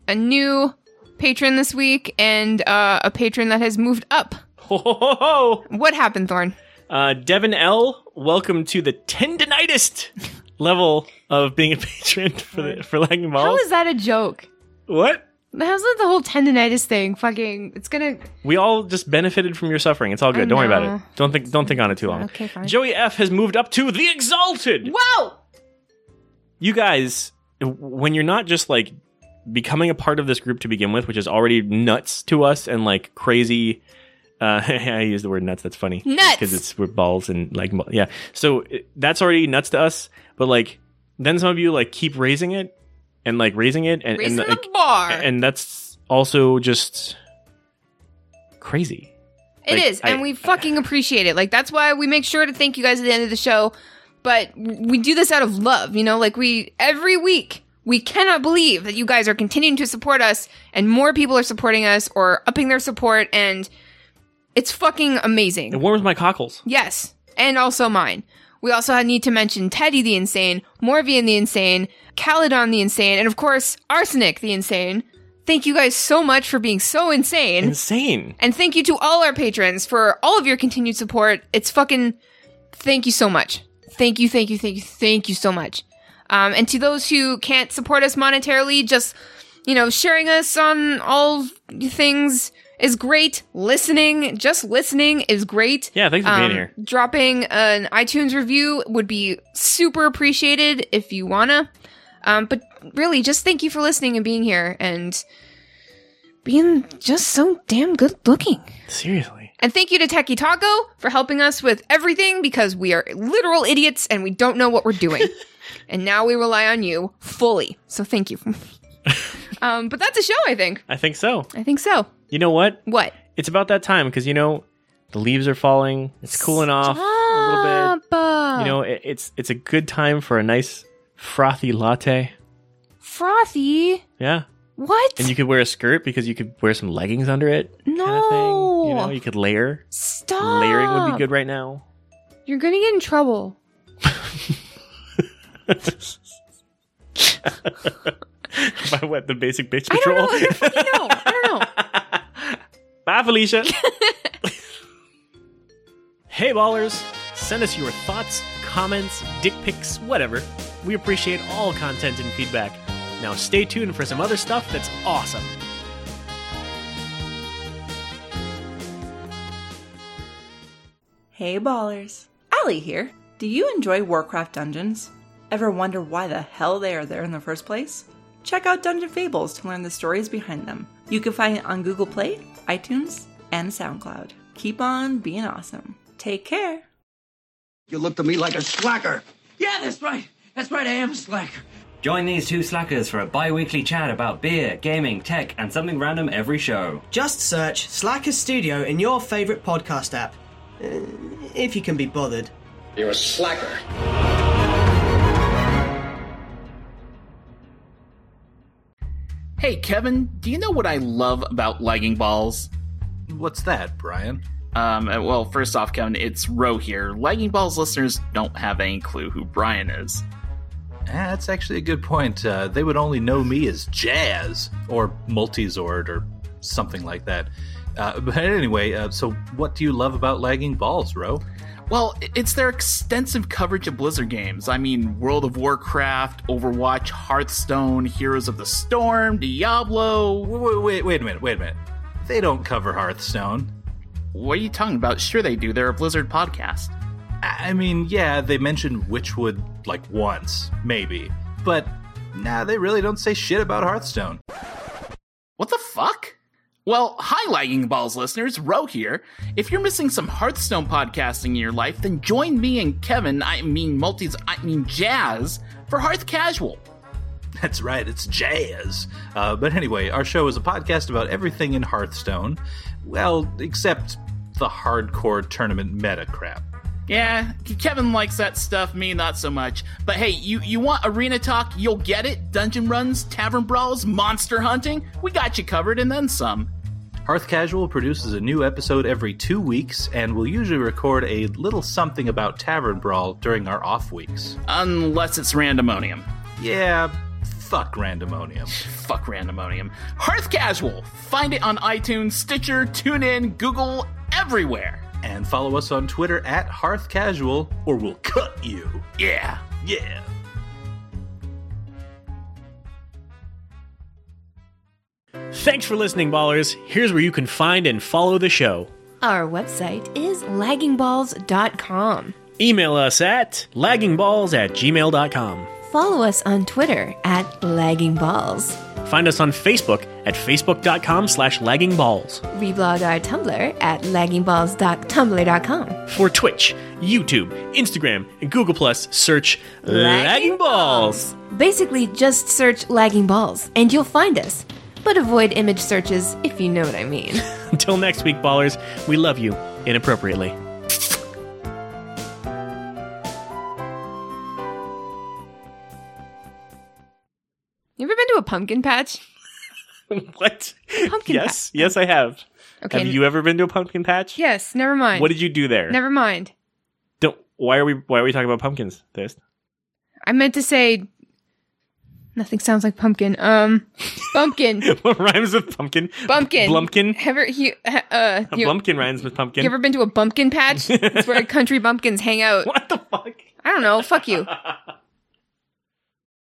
[SPEAKER 1] a new patron this week and uh, a patron that has moved up.
[SPEAKER 2] Ho ho ho!
[SPEAKER 1] What happened, Thorn?
[SPEAKER 2] Uh, Devin L, welcome to the tendonitis level of being a patron for the for lagging
[SPEAKER 1] How
[SPEAKER 2] balls.
[SPEAKER 1] is that a joke?
[SPEAKER 2] what?
[SPEAKER 1] How's that the whole tendonitis thing? Fucking, it's gonna.
[SPEAKER 2] We all just benefited from your suffering. It's all good. Don't worry about it. Don't think. Don't think on it too long.
[SPEAKER 1] Okay, fine.
[SPEAKER 2] Joey F has moved up to the exalted.
[SPEAKER 1] Wow!
[SPEAKER 2] you guys, when you're not just like becoming a part of this group to begin with, which is already nuts to us and like crazy. Uh, I use the word nuts. That's funny.
[SPEAKER 1] Nuts!
[SPEAKER 2] because it's with balls and like yeah. So it, that's already nuts to us. But like then some of you like keep raising it and like raising it and
[SPEAKER 1] Raising
[SPEAKER 2] and,
[SPEAKER 1] the
[SPEAKER 2] like,
[SPEAKER 1] bar.
[SPEAKER 2] and that's also just crazy.
[SPEAKER 1] It
[SPEAKER 2] Like,
[SPEAKER 1] is, and
[SPEAKER 2] I-
[SPEAKER 1] we fucking appreciate it. Like that's why we make sure to thank you guys at the end of the show. But we do this out of love, you know. Like we every week, we cannot believe that you guys are continuing to support us, and more people are supporting us or upping their support, and it's fucking amazing.
[SPEAKER 2] It warms my cockles.
[SPEAKER 1] Yes, and also mine. We also need to mention Teddy the Insane, Morvian the Insane, Caledon the Insane, and of course Arsenic the Insane. Thank you guys so much for being so insane.
[SPEAKER 2] Insane.
[SPEAKER 1] And thank you to all our patrons for all of your continued support. It's fucking thank you so much. Thank you, thank you, thank you, thank you so much. Um, and to those who can't support us monetarily, just you know, sharing us on all things is great. Listening, just listening is great.
[SPEAKER 2] Yeah, thanks for being
[SPEAKER 1] Um,
[SPEAKER 2] here.
[SPEAKER 1] Dropping an iTunes review would be super appreciated if you wanna. Um, but really, just thank you for listening and being here and being just so damn good looking.
[SPEAKER 2] Seriously.
[SPEAKER 1] And thank you to Techie Taco for helping us with everything because we are literal idiots and we don't know what we're doing. and now we rely on you fully. So thank you. um, but that's a show, I think.
[SPEAKER 2] I think so.
[SPEAKER 1] I think so.
[SPEAKER 2] You know what?
[SPEAKER 1] What?
[SPEAKER 2] It's about that time because you know the leaves are falling. It's cooling off a little bit. You know, it, it's it's a good time for a nice frothy latte.
[SPEAKER 1] frothy.
[SPEAKER 2] Yeah,
[SPEAKER 1] What?
[SPEAKER 2] and you could wear a skirt because you could wear some leggings under it. Kind of thing. You know,
[SPEAKER 1] No.
[SPEAKER 2] you could layer.
[SPEAKER 1] Stop.
[SPEAKER 2] Layering would be good right now.
[SPEAKER 1] You're gonna get in trouble.
[SPEAKER 2] By what the basic bitch
[SPEAKER 1] I
[SPEAKER 2] patrol.
[SPEAKER 1] don't know. I don't know. I don't know.
[SPEAKER 2] Bye, Felicia. hey, ballers. Send us your thoughts, comments, dick pics, whatever. We appreciate all content and feedback. Now, stay tuned for some other stuff that's awesome.
[SPEAKER 5] Hey ballers, Allie here. Do you enjoy Warcraft dungeons? Ever wonder why the hell they are there in the first place? Check out Dungeon Fables to learn the stories behind them. You can find it on Google Play, iTunes, and SoundCloud. Keep on being awesome. Take care.
[SPEAKER 6] You look to me like a slacker.
[SPEAKER 7] Yeah, that's right. That's right, I am a slacker.
[SPEAKER 8] Join these two slackers for a bi weekly chat about beer, gaming, tech, and something random every show.
[SPEAKER 9] Just search Slacker Studio in your favourite podcast app. Uh, if you can be bothered.
[SPEAKER 6] You're a slacker.
[SPEAKER 10] Hey, Kevin, do you know what I love about lagging balls?
[SPEAKER 11] What's that, Brian?
[SPEAKER 10] Um, uh, well, first off, Kevin, it's Ro here. Lagging Balls listeners don't have any clue who Brian is.
[SPEAKER 11] Eh, that's actually a good point. Uh, they would only know me as Jazz or Multizord or something like that. Uh, but anyway, uh, so what do you love about lagging balls, Ro?
[SPEAKER 10] Well, it's their extensive coverage of Blizzard games. I mean, World of Warcraft, Overwatch, Hearthstone, Heroes of the Storm, Diablo.
[SPEAKER 11] Wait, wait, wait a minute, wait a minute. They don't cover Hearthstone.
[SPEAKER 10] What are you talking about? Sure, they do. They're a Blizzard podcast.
[SPEAKER 11] I mean, yeah, they mentioned Witchwood like once, maybe. But nah, they really don't say shit about Hearthstone.
[SPEAKER 10] What the fuck? Well, hi, Lagging Balls listeners, Ro here. If you're missing some Hearthstone podcasting in your life, then join me and Kevin, I mean multis, I mean Jazz, for Hearth Casual.
[SPEAKER 11] That's right, it's jazz. Uh, but anyway, our show is a podcast about everything in Hearthstone. Well, except the hardcore tournament meta crap.
[SPEAKER 10] Yeah, Kevin likes that stuff, me not so much. But hey, you, you want arena talk, you'll get it. Dungeon runs, tavern brawls, monster hunting, we got you covered and then some.
[SPEAKER 11] Hearth Casual produces a new episode every two weeks, and we'll usually record a little something about Tavern Brawl during our off weeks.
[SPEAKER 10] Unless it's randomonium.
[SPEAKER 11] Yeah, fuck randomonium.
[SPEAKER 10] Fuck randomonium. Hearth Casual! Find it on iTunes, Stitcher, TuneIn, Google, everywhere.
[SPEAKER 11] And follow us on Twitter at Hearth Casual, or we'll cut you.
[SPEAKER 10] Yeah.
[SPEAKER 11] Yeah.
[SPEAKER 2] Thanks for listening, ballers. Here's where you can find and follow the show.
[SPEAKER 3] Our website is laggingballs.com.
[SPEAKER 2] Email us at laggingballs at gmail.com.
[SPEAKER 3] Follow us on Twitter at laggingballs.
[SPEAKER 2] Find us on Facebook at facebook.com slash laggingballs.
[SPEAKER 3] Reblog our Tumblr at laggingballs.tumblr.com.
[SPEAKER 2] For Twitch, YouTube, Instagram, and Google Plus, search Lagging Balls.
[SPEAKER 3] Basically, just search lagging balls and you'll find us. But avoid image searches if you know what I mean.
[SPEAKER 2] Until next week, ballers, we love you inappropriately.
[SPEAKER 1] You ever been to a pumpkin patch?
[SPEAKER 2] what?
[SPEAKER 1] Pumpkin
[SPEAKER 2] yes, yes, I have.
[SPEAKER 1] Okay.
[SPEAKER 2] Have you ever been to a pumpkin patch?
[SPEAKER 1] Yes, never mind.
[SPEAKER 2] What did you do there?
[SPEAKER 1] Never mind.
[SPEAKER 2] Don't. Why are we? Why are we talking about pumpkins? This.
[SPEAKER 1] I meant to say nothing sounds like pumpkin. Um bumpkin.
[SPEAKER 2] what rhymes with pumpkin?
[SPEAKER 1] Bumpkin.
[SPEAKER 2] Blumpkin.
[SPEAKER 1] Ever you uh
[SPEAKER 2] A
[SPEAKER 1] you,
[SPEAKER 2] bumpkin rhymes with pumpkin.
[SPEAKER 1] you ever been to a bumpkin patch? It's where country bumpkins hang out.
[SPEAKER 2] what the fuck?
[SPEAKER 1] I don't know. Fuck you.